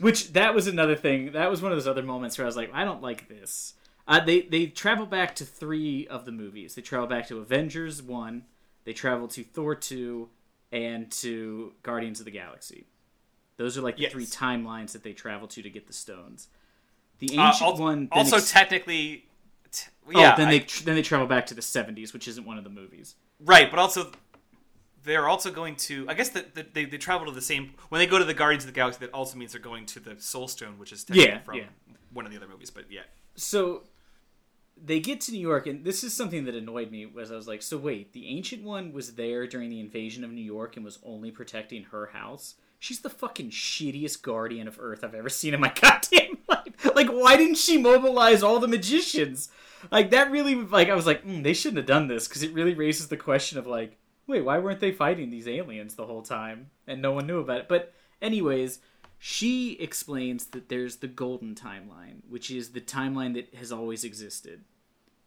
Which that was another thing. That was one of those other moments where I was like, I don't like this. Uh, they they travel back to three of the movies. They travel back to Avengers one. They travel to Thor two, and to Guardians of the Galaxy. Those are like the Yes. three timelines that they travel to to get the stones. The Uh, ancient al- one also ex- technically, t- oh, then I- they tr- then they travel back to the seventies, which isn't one of the movies. Right, but also they're also going to. I guess that that they, they travel to the same when they go to the Guardians of the Galaxy. That also means they're going to the Soul Stone, which is Yeah, from yeah. one of the other movies. But yeah, so they get to New York, and this is something that annoyed me. Was I was like, so wait, the ancient one was there during the invasion of New York and was only protecting her house. She's the fucking shittiest guardian of Earth I've ever seen in my goddamn life. Like, why didn't she mobilize all the magicians? Like that really, like I was like, mm, they shouldn't have done this because it really raises the question of like, wait, why weren't they fighting these aliens the whole time and no one knew about it? But anyways, she explains that there's the golden timeline, which is the timeline that has always existed.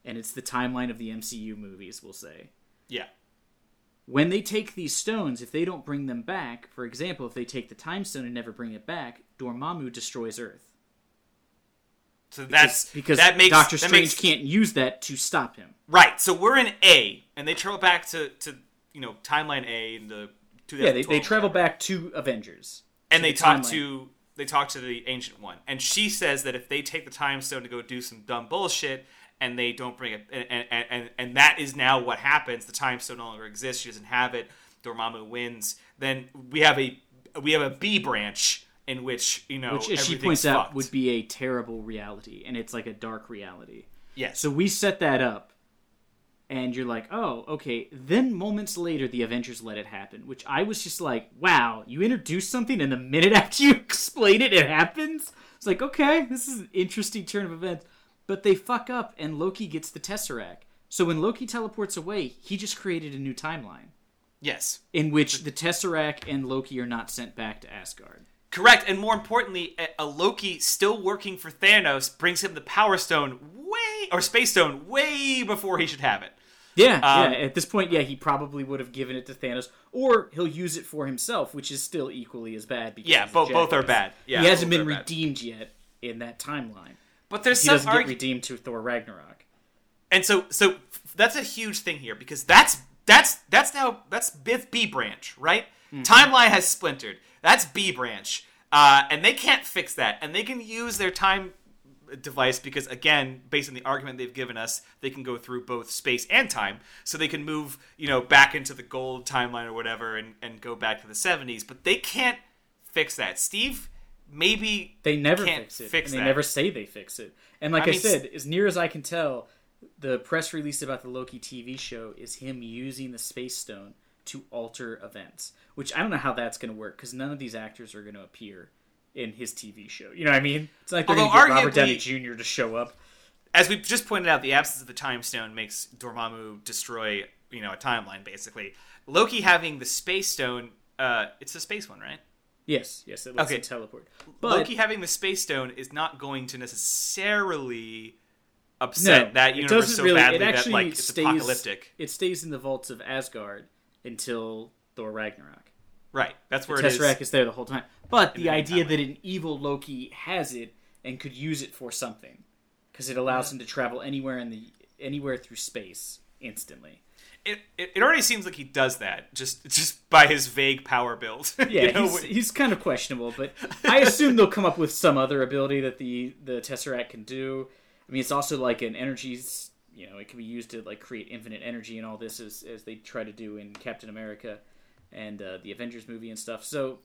And it's the timeline of the MCU movies, we'll say. yeah, When they take these stones, if they don't bring them back, for example, if they take the time stone and never bring it back, Dormammu destroys Earth. so that's because that makes Doctor Strange makes- can't use that to stop him. right. So we're in A, and they travel back to to you know timeline A in the Yeah, they, they travel back to Avengers. and to they the talk timeline. to they talk to the ancient one, and she says that if they take the time stone to go do some dumb bullshit, and they don't bring it, and and and, and that is now what happens. The time stone no longer exists. She doesn't have it. Dormammu wins. Then we have a we have a B branch in which you know Which, as she points out, would be a terrible reality, and it's like a dark reality. yes. So we set that up, and you're like, oh, okay. Then moments later, the Avengers let it happen, which I was just like, wow, you introduce something, and the minute after you explain it, it happens. It's like, okay, this is an interesting turn of events. But they fuck up, and Loki gets the Tesseract. So when Loki teleports away, he just created a new timeline yes. in which the Tesseract and Loki are not sent back to Asgard. Correct, and more importantly, a, Loki still working for Thanos brings him the Power Stone way or Space Stone way before he should have it. Yeah, Um, yeah. At this point, yeah, he probably would have given it to Thanos, or he'll use it for himself, which is still equally as bad. Because Yeah, a both both are bad. Yeah, he hasn't been are bad. redeemed yet in that timeline. But there's He some doesn't get redeemed to Thor Ragnarok. and so so that's a huge thing here because that's that's that's now that's B, B branch, right? Mm-hmm. Timeline has splintered. That's B branch, uh, and they can't fix that, and they can use their time device because again based on the argument they've given us they can go through both space and time so they can move you know back into the gold timeline or whatever and, and go back to the 70s but they can't fix that steve maybe They never can't fix it. fix and they that. never say they fix it. And like I I, mean, said, as near as I can tell, the press release about the Loki TV show is him using the Space Stone to alter events. Which I don't know how that's going to work because none of these actors are going to appear in his TV show. You know what I mean? It's like they're going to get Robert Downey Jr. to show up. as we just pointed out, the absence of the time stone makes Dormammu destroy, you know, a timeline basically. Loki having the space stone, uh, it's the space one, right? Yes, yes, it lets Okay. teleport. But Loki having the space stone is not going to necessarily upset no, that universe so really. badly that like it's stays, apocalyptic. It stays in the vaults of Asgard until Thor Ragnarok. Right, that's where the it is. Tesseract is there the whole time. But the idea that an evil Loki has it and could use it for something, because it allows him to travel anywhere in the anywhere through space instantly. It, it, it already seems like he does that just just by his vague power build. Yeah, You know, he's, he's kind of questionable, but I assume they'll come up with some other ability that the the Tesseract can do. I mean, it's also like an energy. You know, it can be used to like create infinite energy and all this, as as they try to do in Captain America and uh, the Avengers movie and stuff. So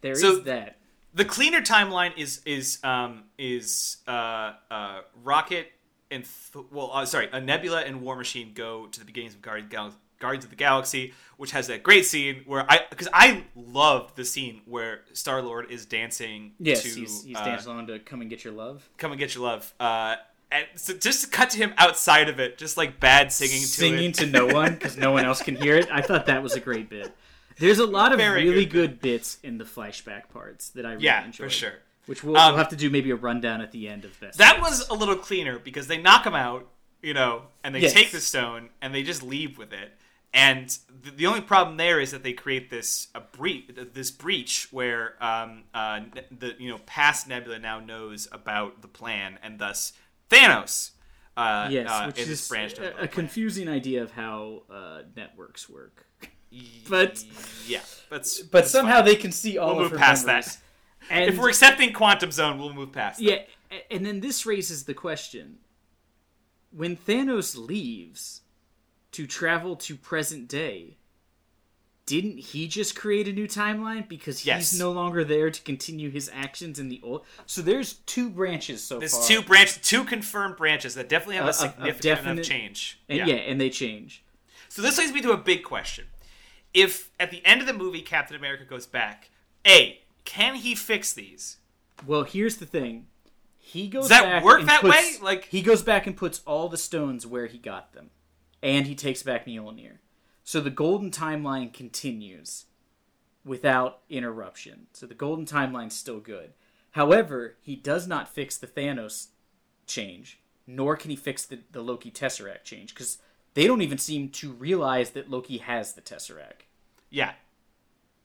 there is So- that. the cleaner timeline is is um is uh uh rocket and th- well uh, sorry a nebula and war machine go to the beginnings of Guardians, Gal- Guardians of the Galaxy which has that great scene where i because i loved the scene where star lord is dancing Yes, to he's, he's uh, dancing along to "Come and Get Your Love." come and get your love uh and so just to cut to him outside of it just like bad singing to singing to no one because no one else can hear it. I thought that was a great bit. There's a lot of Very really good good, bits in the flashback parts that I really yeah enjoyed. for sure Which we'll, Um, we'll have to do maybe a rundown at the end of best. That was a little cleaner because they knock him out, you know, and they Yes. take the stone and they just leave with it. And the, the only problem there is that they create this a breach, this breach where um, uh, the you know past Nebula now knows about the plan, and thus Thanos. Uh, yes, uh, which is is branched a, a of the plan. confusing idea of how uh, networks work. but- yeah, that's But that's somehow fine. they can see all We'll of move past memories. that. And if we're accepting Quantum Zone, we'll move past. Yeah, a- and then this raises the question: when Thanos leaves to travel to present day, didn't he just create a new timeline because he's Yes. no longer there to continue his actions in the old? So there's two branches so There's far. two branches, two confirmed branches that definitely have Uh, a significant definite- enough change. and yeah. and they change. So this leads me to a big question. If at the end of the movie Captain America goes back, A, can he fix these? Well, here's the thing. He goes Does that back work and that puts- way? Like- he goes back and puts all the stones where he got them, and he takes back Mjolnir. So the golden timeline continues without interruption. So the golden timeline's still good. However, he does not fix the Thanos change, nor can he fix the, the Loki Tesseract change because they don't even seem to realize that Loki has the Tesseract. Yeah.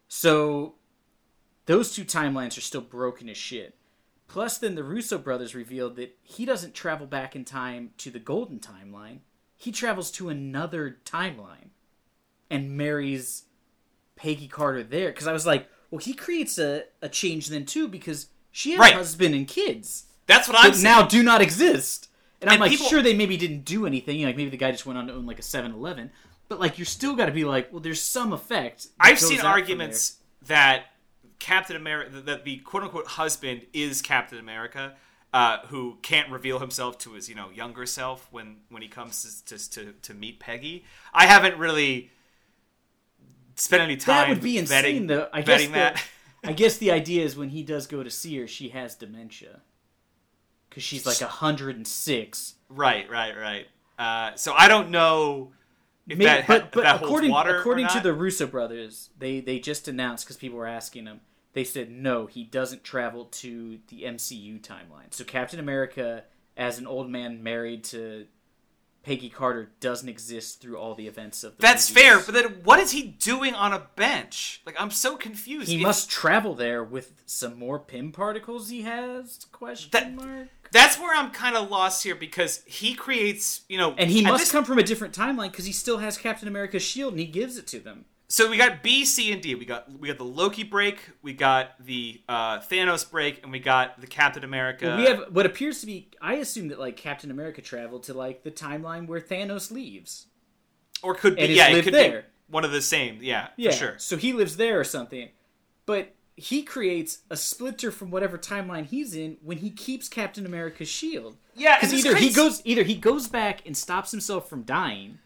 So those two timelines are still broken as shit. Plus, then the Russo brothers revealed that he doesn't travel back in time to the golden timeline. He travels to another timeline and marries Peggy Carter there. Because I was like, well, he creates a, a change then too because she had Right. a husband and kids That's what I'm now do not exist. And, I'm like, people- sure, they maybe didn't do anything. Like maybe the guy just went on to own like a 7-Eleven. But like, you're still got to be like, well, there's some effect. I've seen arguments that Captain America, that the quote unquote husband is Captain America, uh, who can't reveal himself to his you know younger self when when he comes to to, to meet Peggy. I haven't really spent any time. That would be insane, though. I guess the, that. I guess the idea is when he does go to see her, she has dementia because she's like hundred and six. right, right, right. Uh, so I don't know Maybe, that, but but according according to the Russo brothers, they they just announced because people were asking them. They said no, he doesn't travel to the MCU timeline. So Captain America, as an old man married to Peggy Carter doesn't exist through all the events of the That's movies. fair, but then what is he doing on a bench? Like I'm so confused. he must travel there with some more Pym particles he has? Question That- mark. That's where I'm kind of lost here because he creates, you know, And he must this- come from a different timeline because he still has Captain America's shield and he gives it to them. So we got B, C, and D. We got we got the Loki break, we got the uh, Thanos break, and we got the Captain America. we have what appears to be. I assume that like Captain America traveled to like the timeline where Thanos leaves. or could be yeah, it could there. be one of the same. Yeah, Yeah, for sure. So he lives there or something, but he creates a splinter from whatever timeline he's in when he keeps Captain America's shield. Yeah, because either he goes either he goes back and stops himself from dying,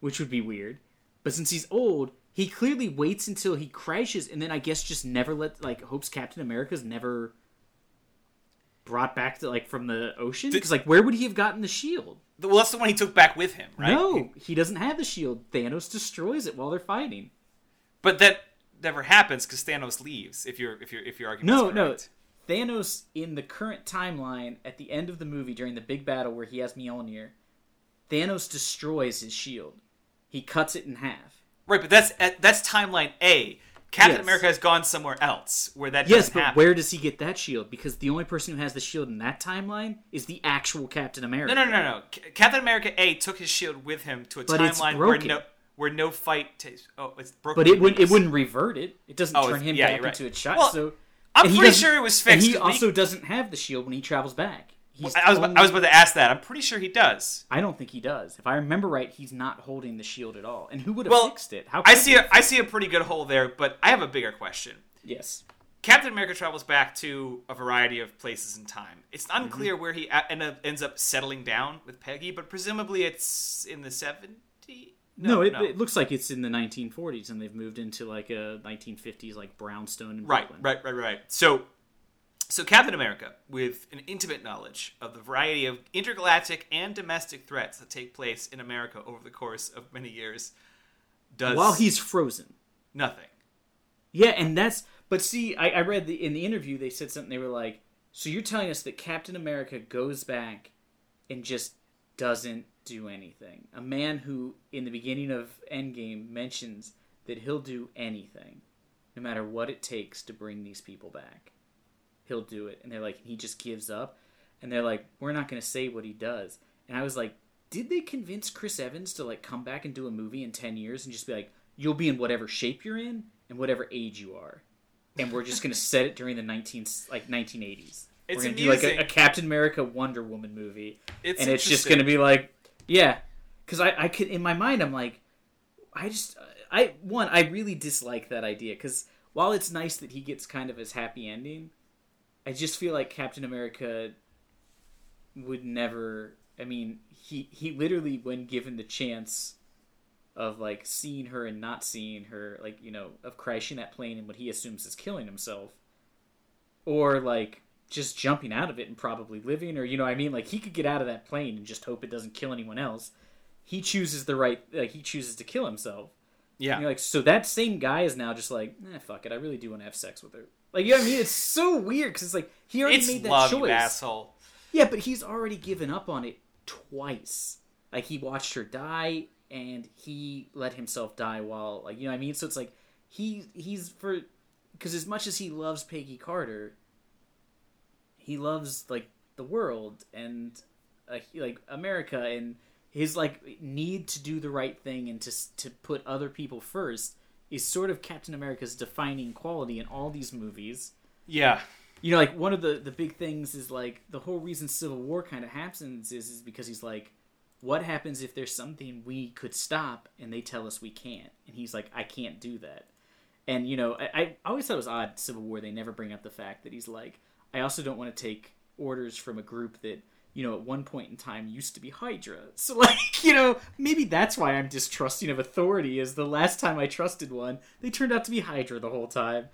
which would be weird. But since he's old, he clearly waits until he crashes and then I guess just never let like hopes Captain America's never brought back to like from the ocean because like where would he have gotten the shield? Well, that's the one he took back with him, right? No, he doesn't have the shield. Thanos destroys it while they're fighting. but that never happens because Thanos leaves. If you're if you're if your argument No, no. Thanos in the current timeline at the end of the movie during the big battle where he has Mjolnir, Thanos destroys his shield. He cuts it in half. right, but that's that's timeline A. Captain Yes. America has gone somewhere else where that Yes, but happen. where does he get that shield? Because the only person who has the shield in that timeline is the actual Captain America. No, no, no, no. Captain America A took his shield with him to a But timeline where no where no fight takes. Oh, it's broken. But it wouldn't. It wouldn't revert it. It doesn't Oh, turn him yeah, back right. into a shot. Well, so I'm pretty sure it was fixed. he also doesn't have the shield when he travels back. He's I was I was about to ask that. I'm pretty sure he does. I don't think he does. If I remember right, he's not holding the shield at all. And who would have Well, fixed it? How I see a I see a pretty good hole there, but I have a bigger question. Yes. Captain America travels back to a variety of places in time. It's Mm-hmm. unclear where he a- ends up settling down with Peggy, but presumably it's in the 70s. No, it, it looks like it's in the 1940s, and they've moved into like a 1950s like brownstone in Right, Brooklyn. right, right, right. So, so Captain America, with an intimate knowledge of the variety of intergalactic and domestic threats that take place in America over the course of many years, does While he's frozen. nothing. Yeah, and that's. But see, I, I read the in the interview they said something. They were like, "So you're telling us that Captain America goes back and just doesn't do anything? A man who, in the beginning of Endgame, mentions that he'll do anything, no matter what it takes to bring these people back. He'll do it." And they're like, he just gives up. And they're like, "We're not going to say what he does." And I was like, "Did they convince Chris Evans to like come back and do a movie in ten years and just be like?" You'll be in whatever shape you're in and whatever age you are and we're just gonna set it during the 19 like 1980s. It's we're gonna do like a, a Captain America Wonder Woman movie, It's and it's just gonna be like, yeah, because I I could in my mind I'm like, I just I one I really dislike that idea because while it's nice that he gets kind of his happy ending, I just feel like Captain America would never. I mean, he he literally when given the chance of like seeing her and not seeing her, like you know, of crashing that plane and what he assumes is killing himself, or like just jumping out of it and probably living, or you know, what I mean, like he could get out of that plane and just hope it doesn't kill anyone else. He chooses the right, like he chooses to kill himself. Yeah. Like, so that same guy is now just like, eh, fuck it, I really do want to have sex with her. Like, you know what I mean? It's so weird because it's like he already it's made that love, choice. you asshole. Yeah, but he's already given up on it twice. Like he watched her die and he let himself die while like you know what I mean? So it's like he he's for because as much as he loves Peggy Carter, he loves like the world and uh, like America and his like need to do the right thing and to to put other people first is sort of Captain America's defining quality in all these movies. Yeah. you know like one of the the big things is like the whole reason civil war kind of happens is is because he's like what happens if there's something we could stop and they tell us we can't? And he's like i can't do that. And you know i, I always thought it was odd civil war they never bring up the fact that he's like i also don't want to take orders from a group that you know at one point in time used to be hydra so like you know maybe that's why i'm distrusting of authority is the last time i trusted one they turned out to be hydra the whole time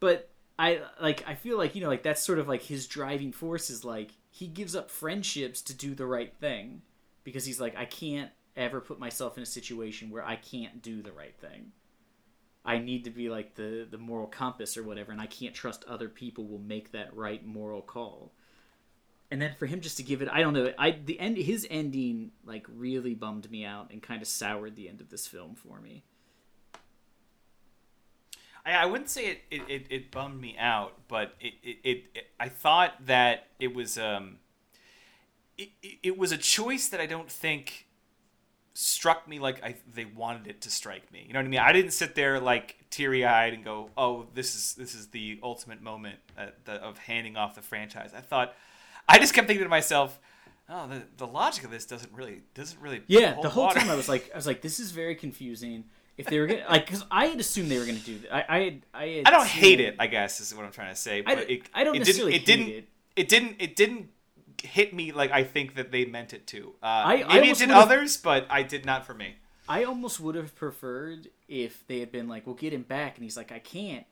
but I like I feel like you know like that's sort of like his driving force is like he gives up friendships to do the right thing because he's like I can't ever put myself in a situation where I can't do the right thing. I need to be like the the moral compass or whatever and I can't trust other people will make that right moral call. and then for him just to give it, I don't know, I the end, his ending like really bummed me out and kind of soured the end of this film for me. I, I wouldn't say it, it, it, it bummed me out, but it, it, it, I thought that it was um it, it was a choice that I don't think struck me like I, they wanted it to strike me. You know what I mean? I didn't sit there like teary eyed and go, "Oh, this is this is the ultimate moment uh, the, of handing off the franchise." I thought, I just kept thinking to myself, "Oh, the, the logic of this doesn't really doesn't really Yeah, the whole water." time I was like, I was like, this is very confusing. If they were gonna like, because I had assumed they were gonna do that. I, I, had, I, had I don't hate it. I guess is what I'm trying to say. I But d- it, I don't it necessarily didn't, it hate didn't, it. It didn't. It didn't hit me like I think that they meant it to. Uh, I- I maybe it did others, but I did not for me. I almost would have preferred if they had been like, "We'll get him back," and he's like, "I can't."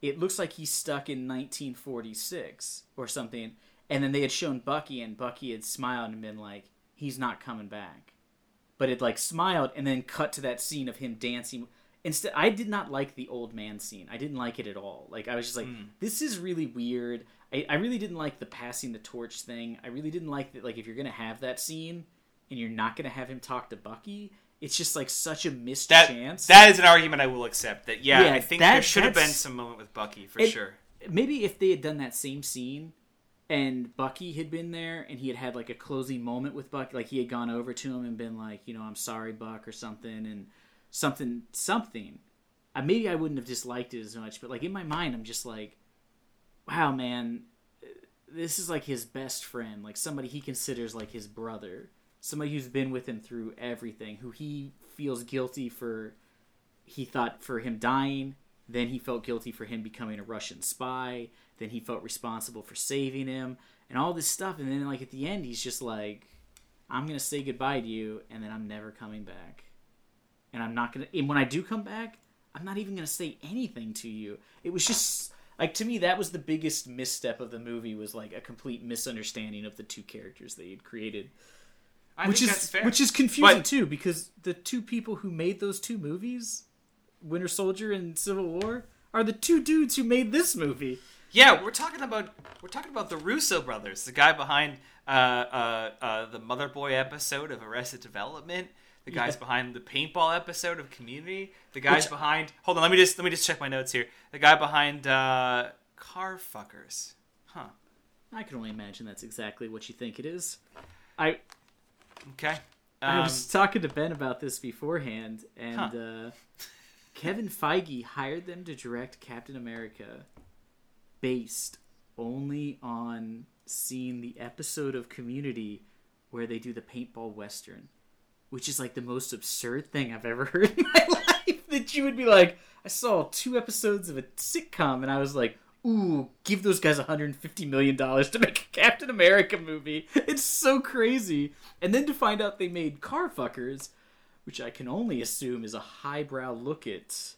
It looks like he's stuck in 1946 or something, and then they had shown Bucky, and Bucky had smiled and been like, "He's not coming back," but it like smiled and then cut to that scene of him dancing. Instead, I did not like the old man scene. I didn't like it at all. Like I was just like, "This is really weird." I, I really didn't like the passing the torch thing. I really didn't like that. Like if you're gonna have that scene and you're not gonna have him talk to Bucky, it's just like such a missed That chance. that is an argument I will accept. That yeah, Yeah, I think that- there should have been some moment with Bucky for It- sure. Maybe if they had done that same scene and Bucky had been there and he had had like a closing moment with Bucky, like he had gone over to him and been like, you know, I'm sorry, Buck, or something, and something, something. Uh, maybe I wouldn't have disliked it as much, but like in my mind, I'm just like, wow, man, this is like his best friend, like somebody he considers like his brother, somebody who's been with him through everything, who he feels guilty for. He thought for him dying, then he felt guilty for him becoming a Russian spy, then he felt responsible for saving him, and all this stuff. And then, like at the end, he's just like, "I'm gonna say goodbye to you, and then I'm never coming back." and I'm not gonna. And when I do come back, I'm not even gonna say anything to you. It was just like to me that was the biggest misstep of the movie was like a complete misunderstanding of the two characters they had created, I which is which is confusing But- too because the two people who made those two movies, Winter Soldier and Civil War, are the two dudes who made this movie. Yeah, we're talking about we're talking about the Russo brothers, the guy behind uh, uh, uh, the Mother Boy episode of Arrested Development, the guys Yeah. behind the paintball episode of Community, the guys Which- behind. Hold on, let me just let me just check my notes here. The guy behind uh, Car Fuckers, huh? I can only imagine that's exactly what you think it is. I Okay. I Um, was talking to Ben about this beforehand, and Huh. uh, Kevin Feige hired them to direct Captain America based only on seeing the episode of Community where they do the paintball western, which is like the most absurd thing I've ever heard in my life. That you would be like, I saw two episodes of a sitcom, and I was like, ooh, give those guys 150 million dollars to make a Captain America movie. It's so crazy. And then to find out they made Car Fuckers, which I can only assume is a highbrow look at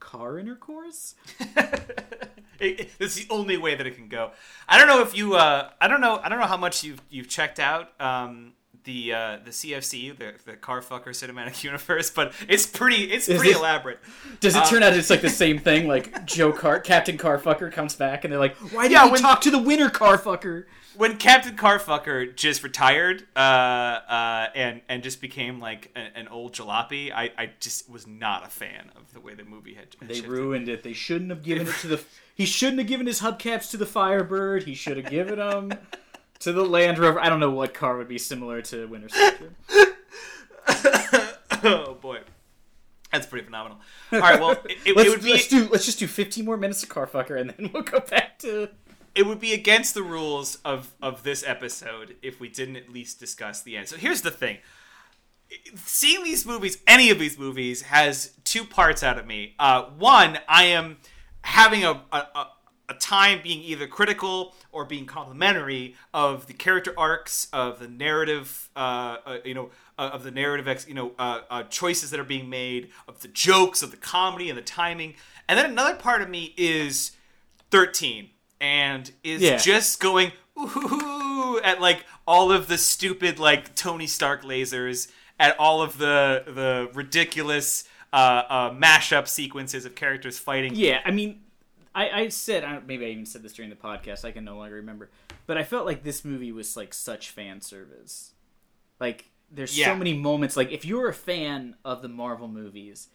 car intercourse. it, it- it's the only way that it can go. I don't know if you. Uh, I don't know. I don't know how much you've you've checked out um, the uh, the CFCU, the the Car Fucker Cinematic Universe, but it's pretty. It's Is pretty it- elaborate. Does it Uh, turn out it's like the same thing? Like Joe Car, Captain Carfucker comes back, and they're like, "Why did Yeah, you when- talk to the winner Carfucker?" When Captain Carfucker just retired uh, uh, and and just became like a, an old jalopy, I, I just was not a fan of the way the movie had. had They shifted. ruined it. They shouldn't have given it to the. He shouldn't have given his hubcaps to the Firebird. He should have given them to the Land Rover. I don't know what car would be similar to Winter Soldier. oh boy, that's pretty phenomenal. All right, well, it, it, let's, it would be let's do let's just do 15 more minutes of Carfucker, and then we'll go back to. it would be against the rules of of this episode if we didn't at least discuss the end. So here's the thing. Seeing these movies, any of these movies, has two parts out of me. Uh, one, I am having a, a, a, a time being either critical or being complimentary of the character arcs, of the narrative, uh, uh, you know, uh, of the narrative, ex, you know, uh, uh, choices that are being made, of the jokes, of the comedy, and the timing. And then another part of me is 13 and is Yeah. just going ooh at like all of the stupid like Tony Stark lasers, at all of the the ridiculous uh, uh, mashup sequences of characters fighting. Yeah, I mean, I, I said I, maybe I even said this during the podcast. I can no longer remember, but I felt like this movie was like such fan service. Like there's Yeah. so many moments. Like if you're a fan of the Marvel movies,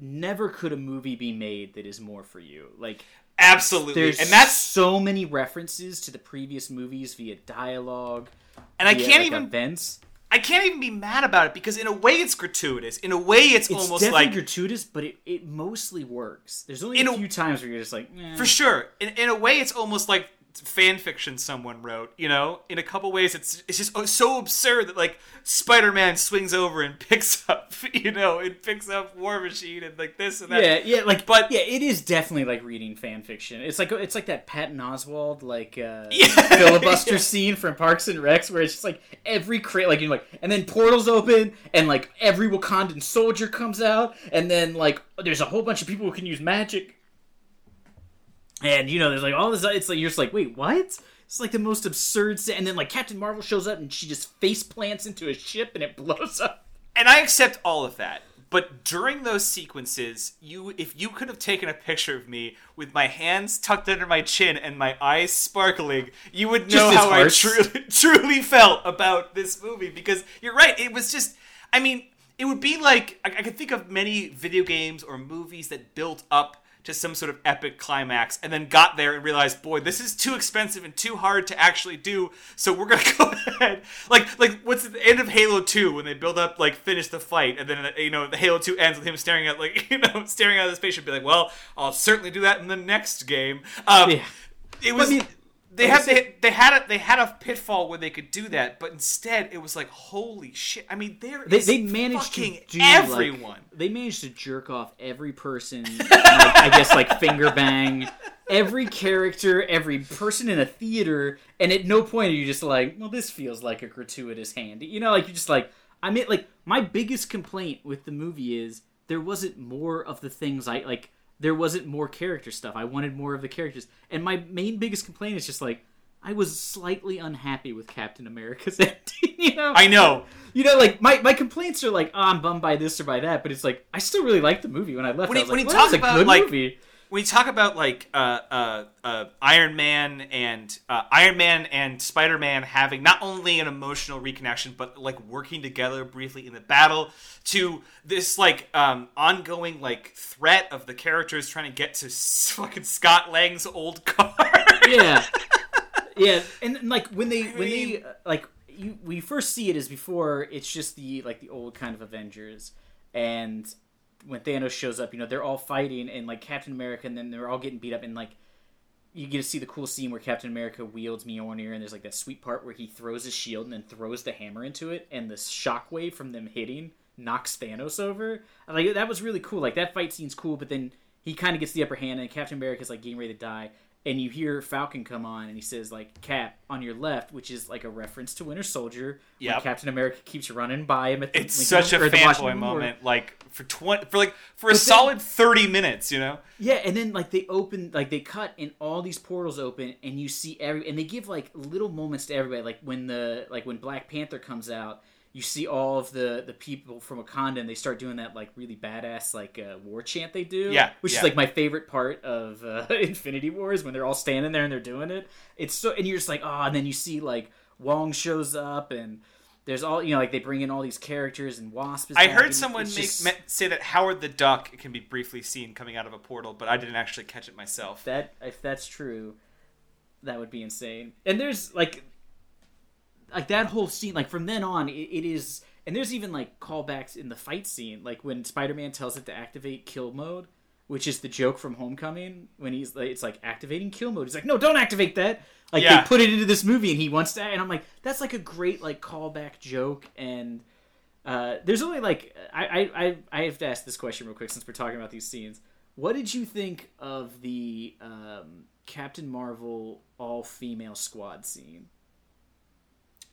never could a movie be made that is more for you. Like Absolutely, there's and that's so many references to the previous movies via dialogue. and I can't like, even events. I can't even be mad about it because in a way it's gratuitous. In a way it's, It's almost definitely like gratuitous, but it, it mostly works. There's only a- few times where you're just like, eh. for sure. In, in a way it's almost like fan fiction someone wrote. You know, in a couple ways it's it's just so absurd that like Spider-Man swings over and picks up, you know, it picks up War Machine and like this and that. Yeah, yeah, like, But- but yeah, it is definitely like reading fan fiction. It's like it's like that Patton Oswalt like uh, Yeah. filibuster Yeah. scene from Parks and Recs where it's just like every crate, like you know, like, and then portals open and like every Wakandan soldier comes out, and then like there's a whole bunch of people who can use magic, and you know, there's like all this. It's like you're just like, wait, what? It's like the most absurd, sa- and then like Captain Marvel shows up and she just face plants into a ship and it blows up. and I accept all of that. But during those sequences, you if you could have taken a picture of me with my hands tucked under my chin and my eyes sparkling, you would know how I truly truly felt about this movie because you're right, it was just I mean, it would be like I, I could think of many video games or movies that built up to some sort of epic climax and then got there and realized, boy, this is too expensive and too hard to actually do. So we're gonna go ahead, like, like what's at the end of Halo Two when they build up, like, finish the fight, and then you know the Halo Two ends with him staring at, like, you know, staring out of the spaceship, be like, well, I'll certainly do that in the next game. Um, Yeah. It was. mean, they had they, they had a they had a pitfall where they could do that, but instead it was like holy shit! I mean, there they, is they managed to fucking do everyone. Like, they managed to jerk off every person. like, I guess like finger bang every character, every person in a theater, and at no point are you just like, well, this feels like a gratuitous hand. You know, like you're just like, I mean, like my biggest complaint with the movie is there wasn't more of the things I like. There wasn't more character stuff. I wanted more of the characters, and my main biggest complaint is just like. I was slightly unhappy with Captain America's ending, you know. I know. You know, like my, my complaints are like, oh, I'm bummed by this or by that, but it's like I still really liked the movie when I left. When I when like, you well, talk that was a about, good like, movie. When you talk about like uh, uh, uh, Iron Man and uh, Iron Man and Spider Man having not only an emotional reconnection but like working together briefly in the battle, to this like um, ongoing like threat of the characters trying to get to fucking Scott Lang's old car. yeah, yeah, and and, like when they when mean- they uh, like you we first see it is before it's just the like the old kind of Avengers, and when Thanos shows up, you know they're all fighting and like Captain America, and then they're all getting beat up, and like you get to see the cool scene where Captain America wields Mjolnir, and there's like that sweet part where he throws his shield and then throws the hammer into it, and the shockwave from them hitting knocks Thanos over. Like that was really cool. Like that fight scene's cool, but then he kind of gets the upper hand, and Captain America's like getting ready to die, and you hear Falcon come on, and he says like "Cap" on your left, which is like a reference to Winter Soldier. Yep. Captain America keeps running by him at the it's Lincoln- such a fanboy moment, like for twenty for like for a then- solid thirty minutes, you know. Yeah, and then like they open, like they cut, and all these portals open, and you see every, and they give like little moments to everybody. Like when the like when Black Panther comes out, you see all of the the people from Wakanda, and they start doing that like really badass like uh, war chant they do. Yeah, which yeah. is like my favorite part of uh, Infinity Wars when they're all standing there and they're doing it. It's so, and you're just like, oh, and then you see like Wong shows up and. There's all you know, like they bring in all these characters and Wasp. I heard someone make just- say that Howard the Duck can be briefly seen coming out of a portal, but I didn't actually catch it myself. that if that's true, that would be insane. And there's like, like that whole scene. Like from then on, it, it is. And there's even like callbacks in the fight scene, like when Spider-Man tells it to activate kill mode, which is the joke from Homecoming when he's like, it's like activating kill mode. He's like, no, don't activate that. Like Yeah. they put it into this movie, and he wants to. And I'm like, that's like a great like callback joke. And uh, there's only like I, I I I have to ask this question real quick since we're talking about these scenes. What did you think of the um, Captain Marvel all female squad scene?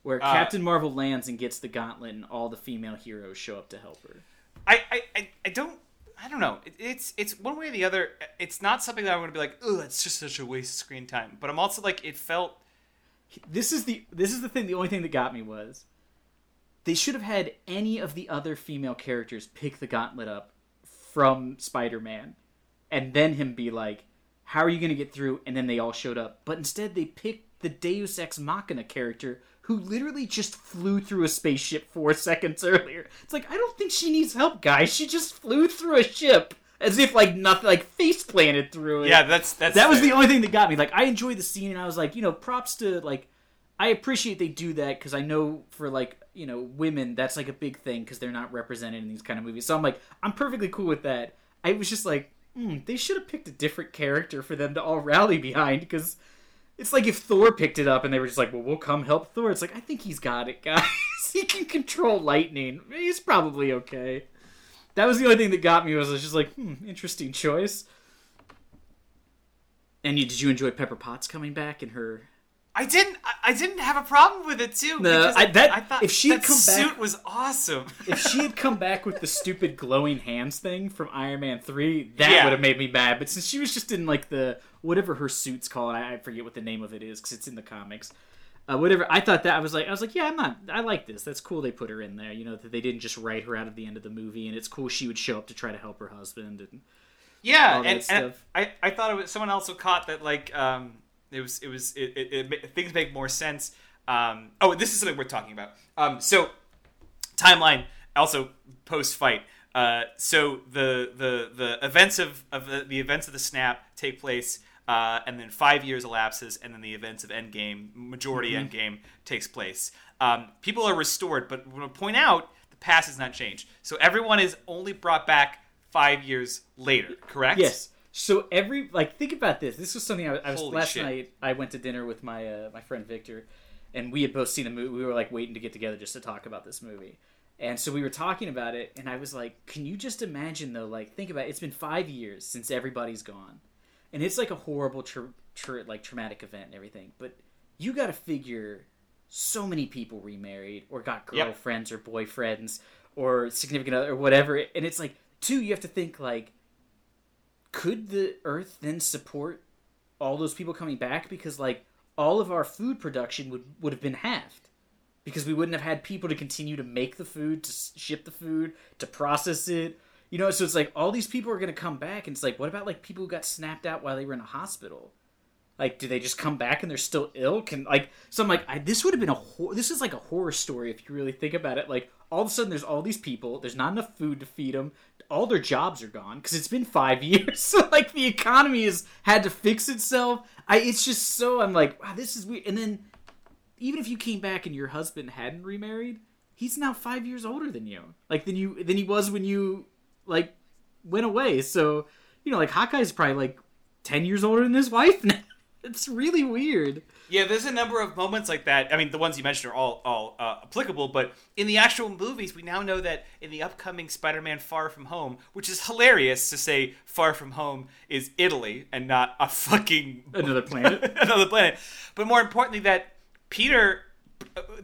Where Uh, Captain Marvel lands and gets the gauntlet, and all the female heroes show up to help her. I, I, I, I don't I don't know. It, it's it's one way or the other. It's not something that I'm going to be like, oh, it's just such a waste of screen time. But I'm also like, it felt This is the this is the thing. The only thing that got me was they should have had any of the other female characters pick the gauntlet up from Spider-Man, and then him be like, how are you going to get through? And then they all showed up. But instead, they picked the Deus Ex Machina character who literally just flew through a spaceship four seconds earlier. It's like, I don't think she needs help, guys. She just flew through a ship as if like nothing, like face planted through it. Yeah, that's that's that was fair. the only thing that got me. Like, I enjoyed the scene, and I was like, you know, props to like, I appreciate they do that because I know for like you know women that's like a big thing because they're not represented in these kind of movies. So I'm like, I'm perfectly cool with that. I was just like, hmm, they should have picked a different character for them to all rally behind because it's like if Thor picked it up and they were just like, well, we'll come help Thor. It's like, I think he's got it, guys. he can control lightning. He's probably okay. That was the only thing that got me was I was just like, hmm, interesting choice. And you, did you enjoy Pepper Potts coming back and her? I didn't. I, didn't have a problem with it too. No, I- that- I thought if she had come back- suit was awesome. If she had come back with the stupid glowing hands thing from Iron Man three, that Yeah. would have made me mad. But since she was just in like the whatever her suit's called, I, I forget what the name of it is because it's in the comics. Uh, whatever. I thought that I was like, I was like, yeah, I'm not. I like this. That's cool. They put her in there. You know that they didn't just write her out at the end of the movie, and it's cool she would show up to try to help her husband. And Yeah, all that and, and. I, I thought it was someone also caught that like um it was it was it, it, it things make more sense. Um, oh, this is something we're talking about. Um, so timeline also post fight. Uh, so the the the events of of the, the events of the snap take place. Uh, and then five years elapses, and then the events of Endgame, majority Endgame, takes place. Um, people are restored, but I want to point out the past has not changed. So everyone is only brought back five years later, correct? Yes. So every like think about this. This was something I, I was Holy last shit. night. I went to dinner with my uh, my friend Victor, and we had both seen the movie. We were like waiting to get together just to talk about this movie. And so we were talking about it, and I was like, "Can you just imagine though? Like, think about it. It's been five years since everybody's gone, and it's like a horrible, tra- tra- like traumatic event and everything. But you got to figure, so many people remarried or got Yep. girlfriends or boyfriends or significant other or whatever. And it's like, two, you have to think like, could the Earth then support all those people coming back? Because like all of our food production would would have been halved because we wouldn't have had people to continue to make the food, to ship the food, to process it. You know, so it's like all these people are going to come back, and it's like, what about like people who got snapped out while they were in a hospital? Like, do they just come back and they're still ill? Can like, so I'm like, I, this would have been a hor- this is like a horror story if you really think about it. Like, all of a sudden, there's all these people, there's not enough food to feed them, all their jobs are gone because it's been five years. So like, the economy has had to fix itself. I, it's just so I'm like, wow, this is weird. And then even if you came back and your husband hadn't remarried, he's now five years older than you. Like than you than he was when you like went away. So you know, like Hawkeye's probably like ten years older than his wife now. It's really weird. Yeah, there's a number of moments like that. I mean, the ones you mentioned are all all uh, applicable, but in the actual movies, we now know that in the upcoming Spider-Man: Far From Home, which is hilarious to say Far From Home is Italy and not a fucking Another planet. another planet. But more importantly, that Peter,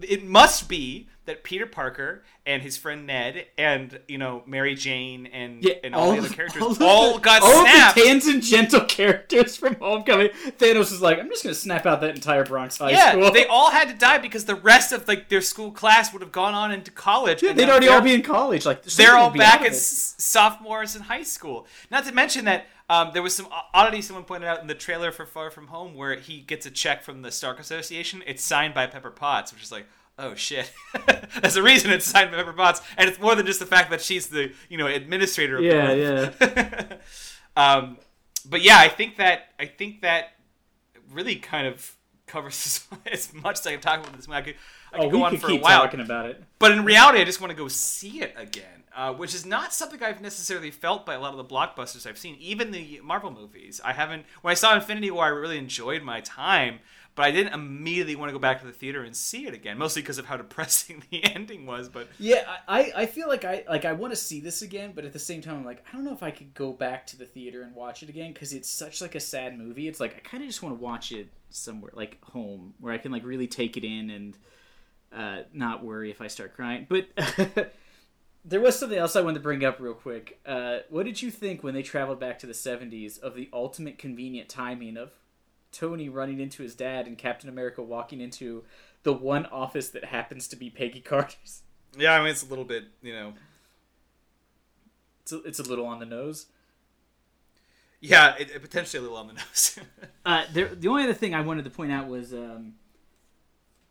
it must be that Peter Parker and his friend Ned and you know Mary Jane and Yeah, and all, the other characters all all, the- got all snapped. the tangential characters from Homecoming. Thanos is like, I'm just gonna snap out that entire Bronx High yeah, School. they all had to die because the rest of like their school class would have gone on into college. Yeah, they'd already all be in college. Like they're all back as sophomores in high school. Not to mention that um, there was some oddity someone pointed out in the trailer for Far From Home where he gets a check from the Stark Association. It's signed by Pepper Potts, which is like, oh shit. There's a reason it's signed by Pepper Potts, and it's more than just the fact that she's the you know administrator. Of Yeah, yeah. um, but yeah, I think that I think that really kind of covers as much as I can talk about this. I could, I could Oh, go we on for keep a while. talking about it. But in reality, I just want to go see it again, uh, which is not something I've necessarily felt by a lot of the blockbusters I've seen, even the Marvel movies. I haven't. When I saw Infinity War, I really enjoyed my time, but I didn't immediately want to go back to the theater and see it again, mostly because of how depressing the ending was. But Yeah, I, I feel like I like I want to see this again, but at the same time, I'm like I don't know if I could go back to the theater and watch it again because it's such like a sad movie. It's like I kind of just want to watch it somewhere like home where I can like really take it in and uh, not worry if I start crying. But there was something else I wanted to bring up real quick. Uh, what did you think when they traveled back to the '70s of the ultimate convenient timing of Tony running into his dad and Captain America walking into the one office that happens to be Peggy Carter's? yeah, I mean, it's a little bit, you know. It's a, it's a little on the nose. Yeah, it, it potentially a little on the nose. Uh, there, the only other thing I wanted to point out was, um,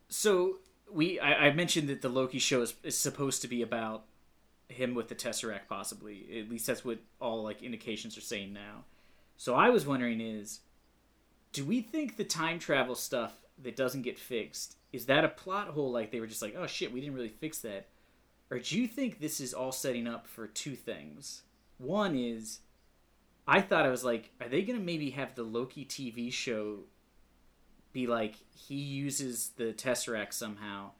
so we I, I mentioned that the Loki show is, is supposed to be about him with the Tesseract, possibly. At least that's what all like indications are saying now. So I was wondering is, do we think the time travel stuff that doesn't get fixed is that a plot hole? Like they were just like, oh shit, we didn't really fix that, or do you think this is all setting up for two things? One is I thought I was like, are they gonna maybe have the Loki TV show be like he uses the Tesseract somehow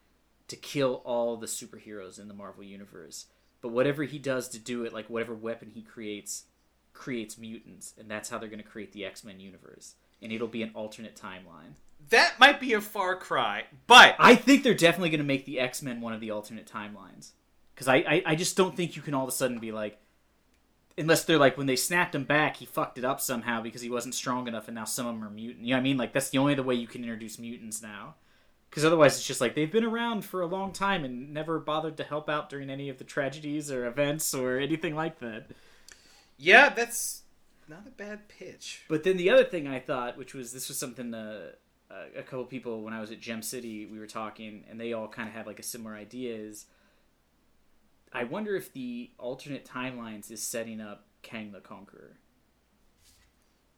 to kill all the superheroes in the Marvel universe, but whatever he does to do it, like whatever weapon he creates, creates mutants, and that's how they're gonna create the X Men universe, and it'll be an alternate timeline. that might be a far cry, but I think they're definitely gonna make the X Men one of the alternate timelines, because I, I I just don't think you can all of a sudden be like unless they're like when they snapped him back, he fucked it up somehow because he wasn't strong enough, and now some of them are mutant. You know what I mean? Like that's the only other way you can introduce mutants now. Because otherwise, it's just like they've been around for a long time and never bothered to help out during any of the tragedies or events or anything like that. yeah, that's not a bad pitch. But then the other thing I thought, which was this was something uh, a a couple people when I was at Gem City, we were talking, and they all kind of had like a similar idea. Is I wonder if the alternate timelines is setting up Kang the Conqueror,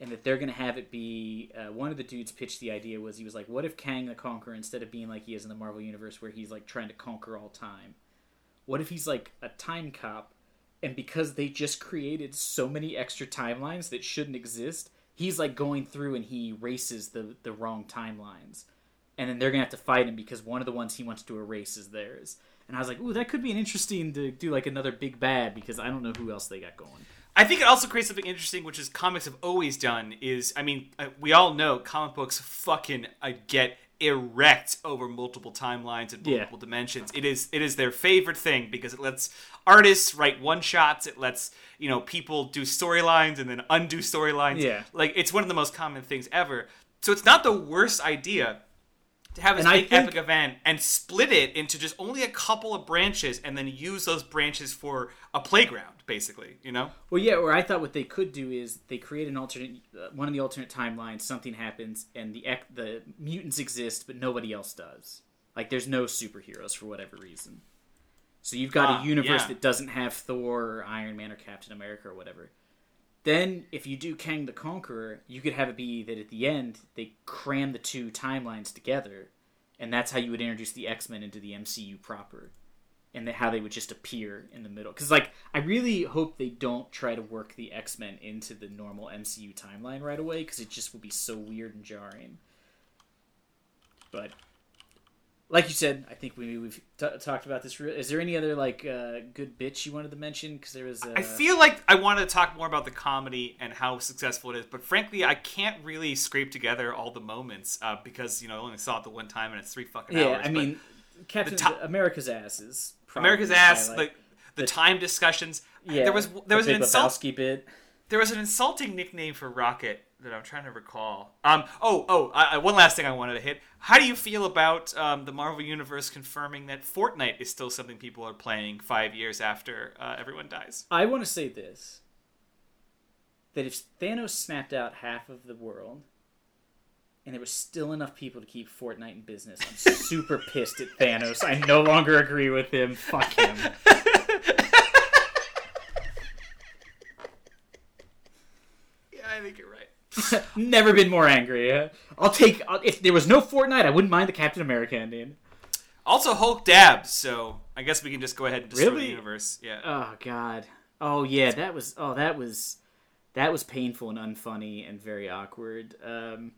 and that they're gonna have it be uh, one of the dudes pitched the idea was he was like, what if Kang the Conqueror instead of being like he is in the Marvel universe where he's like trying to conquer all time, what if he's like a time cop and because they just created so many extra timelines that shouldn't exist, he's like going through and he erases the the wrong timelines, and then they're gonna have to fight him because one of the ones he wants to erase is theirs. And I was like, ooh, that could be an interesting to do like another big bad because I don't know who else they got going. I think it also creates something interesting, which is comics have always done. Is I mean, uh, we all know comic books fucking uh, get erect over multiple timelines and Yeah. multiple dimensions. It is it is their favorite thing because it lets artists write one shots. It lets you know people do storylines and then undo storylines. Yeah. like it's one of the most common things ever. So it's not the worst idea to have this And big think- epic event and split it into just only a couple of branches and then use those branches for a playground, basically. You know. Well, yeah. Or I thought what they could do is they create an alternate, uh, one of the alternate timelines. Something happens, and the ec- the mutants exist, but nobody else does. Like, there's no superheroes for whatever reason. So you've got Ah, a universe yeah. that doesn't have Thor or Iron Man or Captain America or whatever. Then, if you do Kang the Conqueror, you could have it be that at the end they cram the two timelines together, and that's how you would introduce the X Men into the MCU proper and how they would just appear in the middle. Because like, I really hope they don't try to work the X Men into the normal MCU timeline right away, because it just would be so weird and jarring. But like you said, I think we we've t- talked about this. Re- Is there any other like uh, good bits you wanted to mention? Because there was. Uh, I feel like I wanted to talk more about the comedy and how successful it is, but frankly, I can't really scrape together all the moments uh, because you know I only saw it the one time and it's three fucking Yeah, hours. I but mean, Captain to- America's ass is probably America's ass, highlight. the the time discussions. yeah, there was there was the an Big insult. Bit. There was an insulting nickname for Rocket that I'm trying to recall. Um. Oh. Oh. I- one last thing I wanted to hit. How do you feel about um, the Marvel Universe confirming that Fortnite is still something people are playing five years after uh, everyone dies? I want to say this: that if Thanos snapped out half of the world, and there was still enough people to keep Fortnite in business, I'm super pissed at Thanos. I no longer agree with him. Fuck him. Yeah, I think you're right. Never been more angry. I'll take I'll, if there was no Fortnite, I wouldn't mind the Captain America ending. Also, Hulk dabs, so I guess we can just go ahead and destroy the universe. Yeah. Oh God. Oh yeah, that was oh that was that was painful and unfunny and very awkward. Um,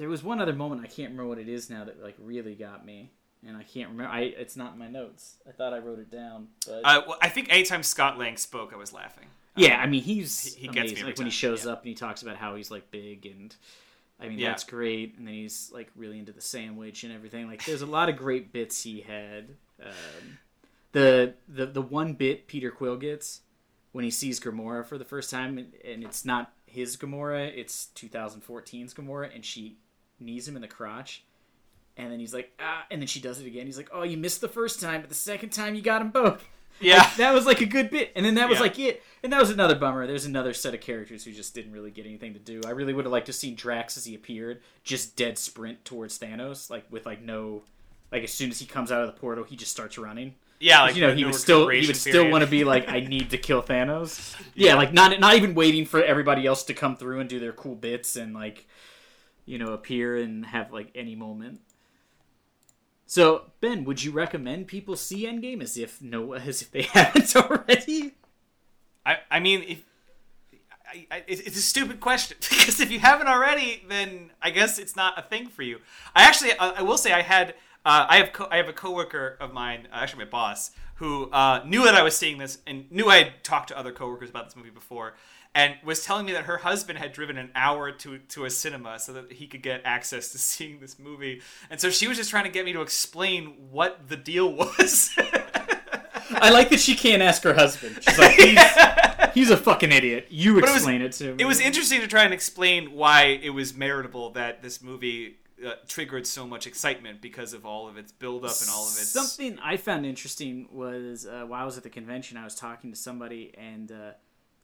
there was one other moment I can't remember what it is now that like really got me, and I can't remember. I it's not in my notes. I thought I wrote it down, but Uh, well, I think anytime Scott Lang spoke, I was laughing. yeah, I mean he's he- he gets me amazing. every like when he shows yeah. up and he talks about how he's like big and. I mean Yeah. that's great, and then he's like really into the sandwich and everything. Like, there's a lot of great bits he had. Um, the the the one bit Peter Quill gets when he sees Gamora for the first time, and, and it's not his Gamora, it's 2014's Gamora, and she knees him in the crotch, and then he's like, ah, and then she does it again. He's like, oh, you missed the first time, but the second time you got them both. Yeah. Like, that was like a good bit, and then that was Yeah. like it. And that was another bummer. There's another set of characters who just didn't really get anything to do. I really would have liked to see Drax as he appeared, just dead sprint towards Thanos, like with like no, like as soon as he comes out of the portal, he just starts running. Yeah, like you know, no he would still he would still period. want to be like, I need to kill Thanos. Yeah, like not not even waiting for everybody else to come through and do their cool bits and like, you know, appear and have like any moment. So Ben, would you recommend people see Endgame as if no as if they haven't already? I, I mean, if I, I, it's a stupid question because if you haven't already, then I guess it's not a thing for you. I actually, I, I will say, I had, uh, I have, co- I have a coworker of mine, uh, actually my boss, who uh, knew that I was seeing this and knew I had talked to other coworkers about this movie before, and was telling me that her husband had driven an hour to to a cinema so that he could get access to seeing this movie, and so she was just trying to get me to explain what the deal was. I like that she can't ask her husband. She's like, he's, he's a fucking idiot. You it was- explain it, to me. It was interesting to try and explain why it was meritable that this movie uh, triggered so much excitement because of all of its build up and all of its. Something I found interesting was uh, while I was at the convention, I was talking to somebody, and uh,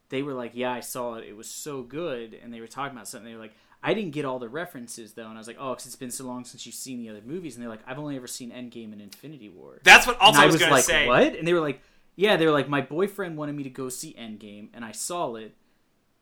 they were like, "Yeah, I saw it. It was so good." And they were talking about something. They were like, "I didn't get all the references though," and I was like, "Oh, because it's been so long since you've seen the other movies." And they're like, "I've only ever seen Endgame and Infinity War." That's what also and I was, was going like, to say. "What?" And they were like, "Yeah." They were like, "My boyfriend wanted me to go see Endgame, and I saw it,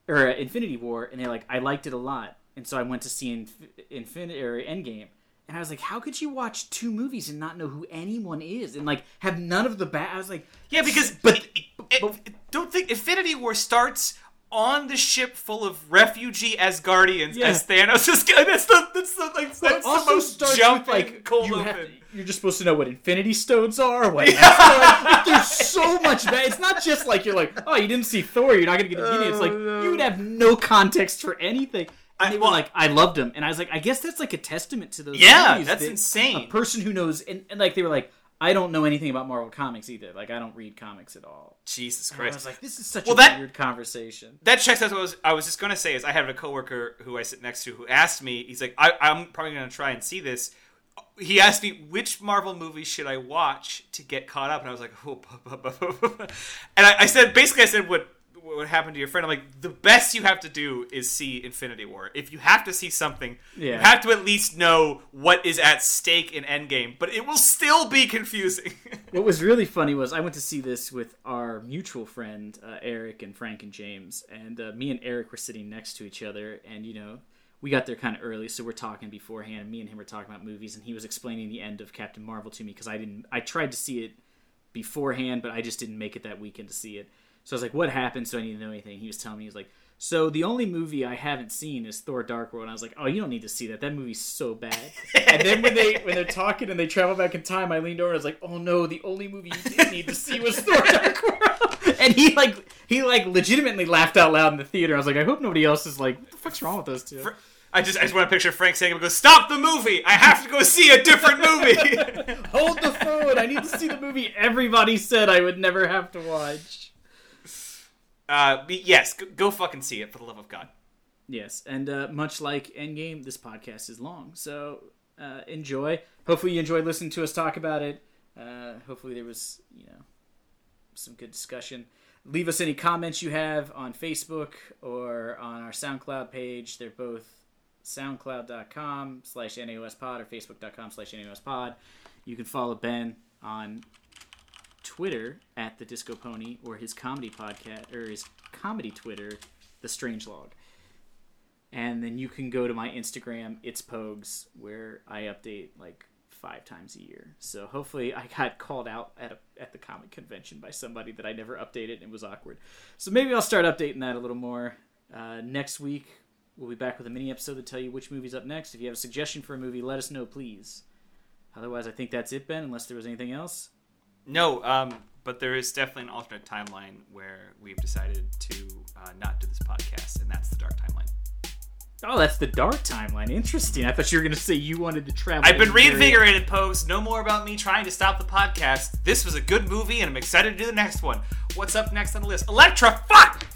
or uh, Infinity War, and they're like, I liked it a lot, and so I went to see Inf- Infinity or Endgame." And I was like, "How could you watch two movies and not know who anyone is, and like have none of the bad?" I was like, Yeah, because But- it- it- but- it- don't think Infinity War starts on the ship full of refugee Asgardians Yeah. as Thanos is. That's the that's the like Well, that's the most with like cold you open. Have, you're just supposed to know what Infinity Stones are. What like, there's so much bad. It's not just like you're like, oh, you didn't see Thor, you're not gonna get meaning. It's like Oh, you would have no context for anything. I- they were well- like, I loved them, and I was like, I guess that's like a testament to those. Yeah, that's that insane. A person who knows, and, and like they were like, I don't know anything about Marvel comics either. Like I don't read comics at all. Jesus And I Christ. was like, this is such Well, a that- weird conversation. that checks out what I was, I was just going to say is I had a coworker who I sit next to who asked me, he's like, I, I'm probably going to try and see this. He asked me, which Marvel movie should I watch to get caught up? And I was like, oh, bu- bu- bu- bu- bu- and I, I said, basically, I said, what, what happened to your friend? I'm like, the best you have to do is see Infinity War. If you have to see something, you have to at least know what is at stake in Endgame, but it will still be confusing. What was really funny was I went to see this with our mutual friend uh, Eric and Frank and James, and uh, me and Eric were sitting next to each other, and you know we got there kind of early, so we're talking beforehand. And me and him were talking about movies, and he was explaining the end of Captain Marvel to me because I didn't. I tried to see it beforehand, but I just didn't make it that weekend to see it. So I was like, "What happened?" So I need to know anything. He was telling me he was like. So the only movie I haven't seen is Thor: Dark World. And I was like, "Oh, you don't need to see that. That movie's so bad." and then when they when they're talking and they travel back in time, I leaned over and I was like, "Oh no, the only movie you did need to see was Thor: Dark World." And he like he like legitimately laughed out loud in the theater. I was like, "I hope nobody else is like, what the fuck's wrong with those two? I just I just want to picture Frank saying, "Go stop the movie! I have to go see a different movie." Hold the phone. I need to see the movie everybody said I would never have to watch." Uh, yes, go, fucking see it for the love of God. Yes, and uh, much like Endgame, this podcast is long, so uh, enjoy. Hopefully, you enjoyed listening to us talk about it. Uh, hopefully, there was you know some good discussion. Leave us any comments you have on Facebook or on our SoundCloud page. They're both soundcloud.com slash naospod or facebook.com slash naospod. You can follow Ben on Twitter at the Disco Pony or his comedy podcast or his comedy Twitter, the Strange Log. And then you can go to my Instagram, it's Pogues, where I update like five times a year. So hopefully I got called out at a, at the comic convention by somebody that I never updated and it was awkward. So maybe I'll start updating that a little more. Uh, next week we'll be back with a mini episode to tell you which movie's up next. If you have a suggestion for a movie, let us know, please. Otherwise, I think that's it, Ben. Unless there was anything else. No, um, but there is definitely an alternate timeline where we've decided to uh, not do this podcast, and that's the dark timeline. Oh, that's the dark timeline. Interesting. I thought you were going to say you wanted to travel. I've been reinvigorated, posts. No more about me trying to stop the podcast. This was a good movie, and I'm excited to do the next one. What's up next on the list? Elektra, fuck!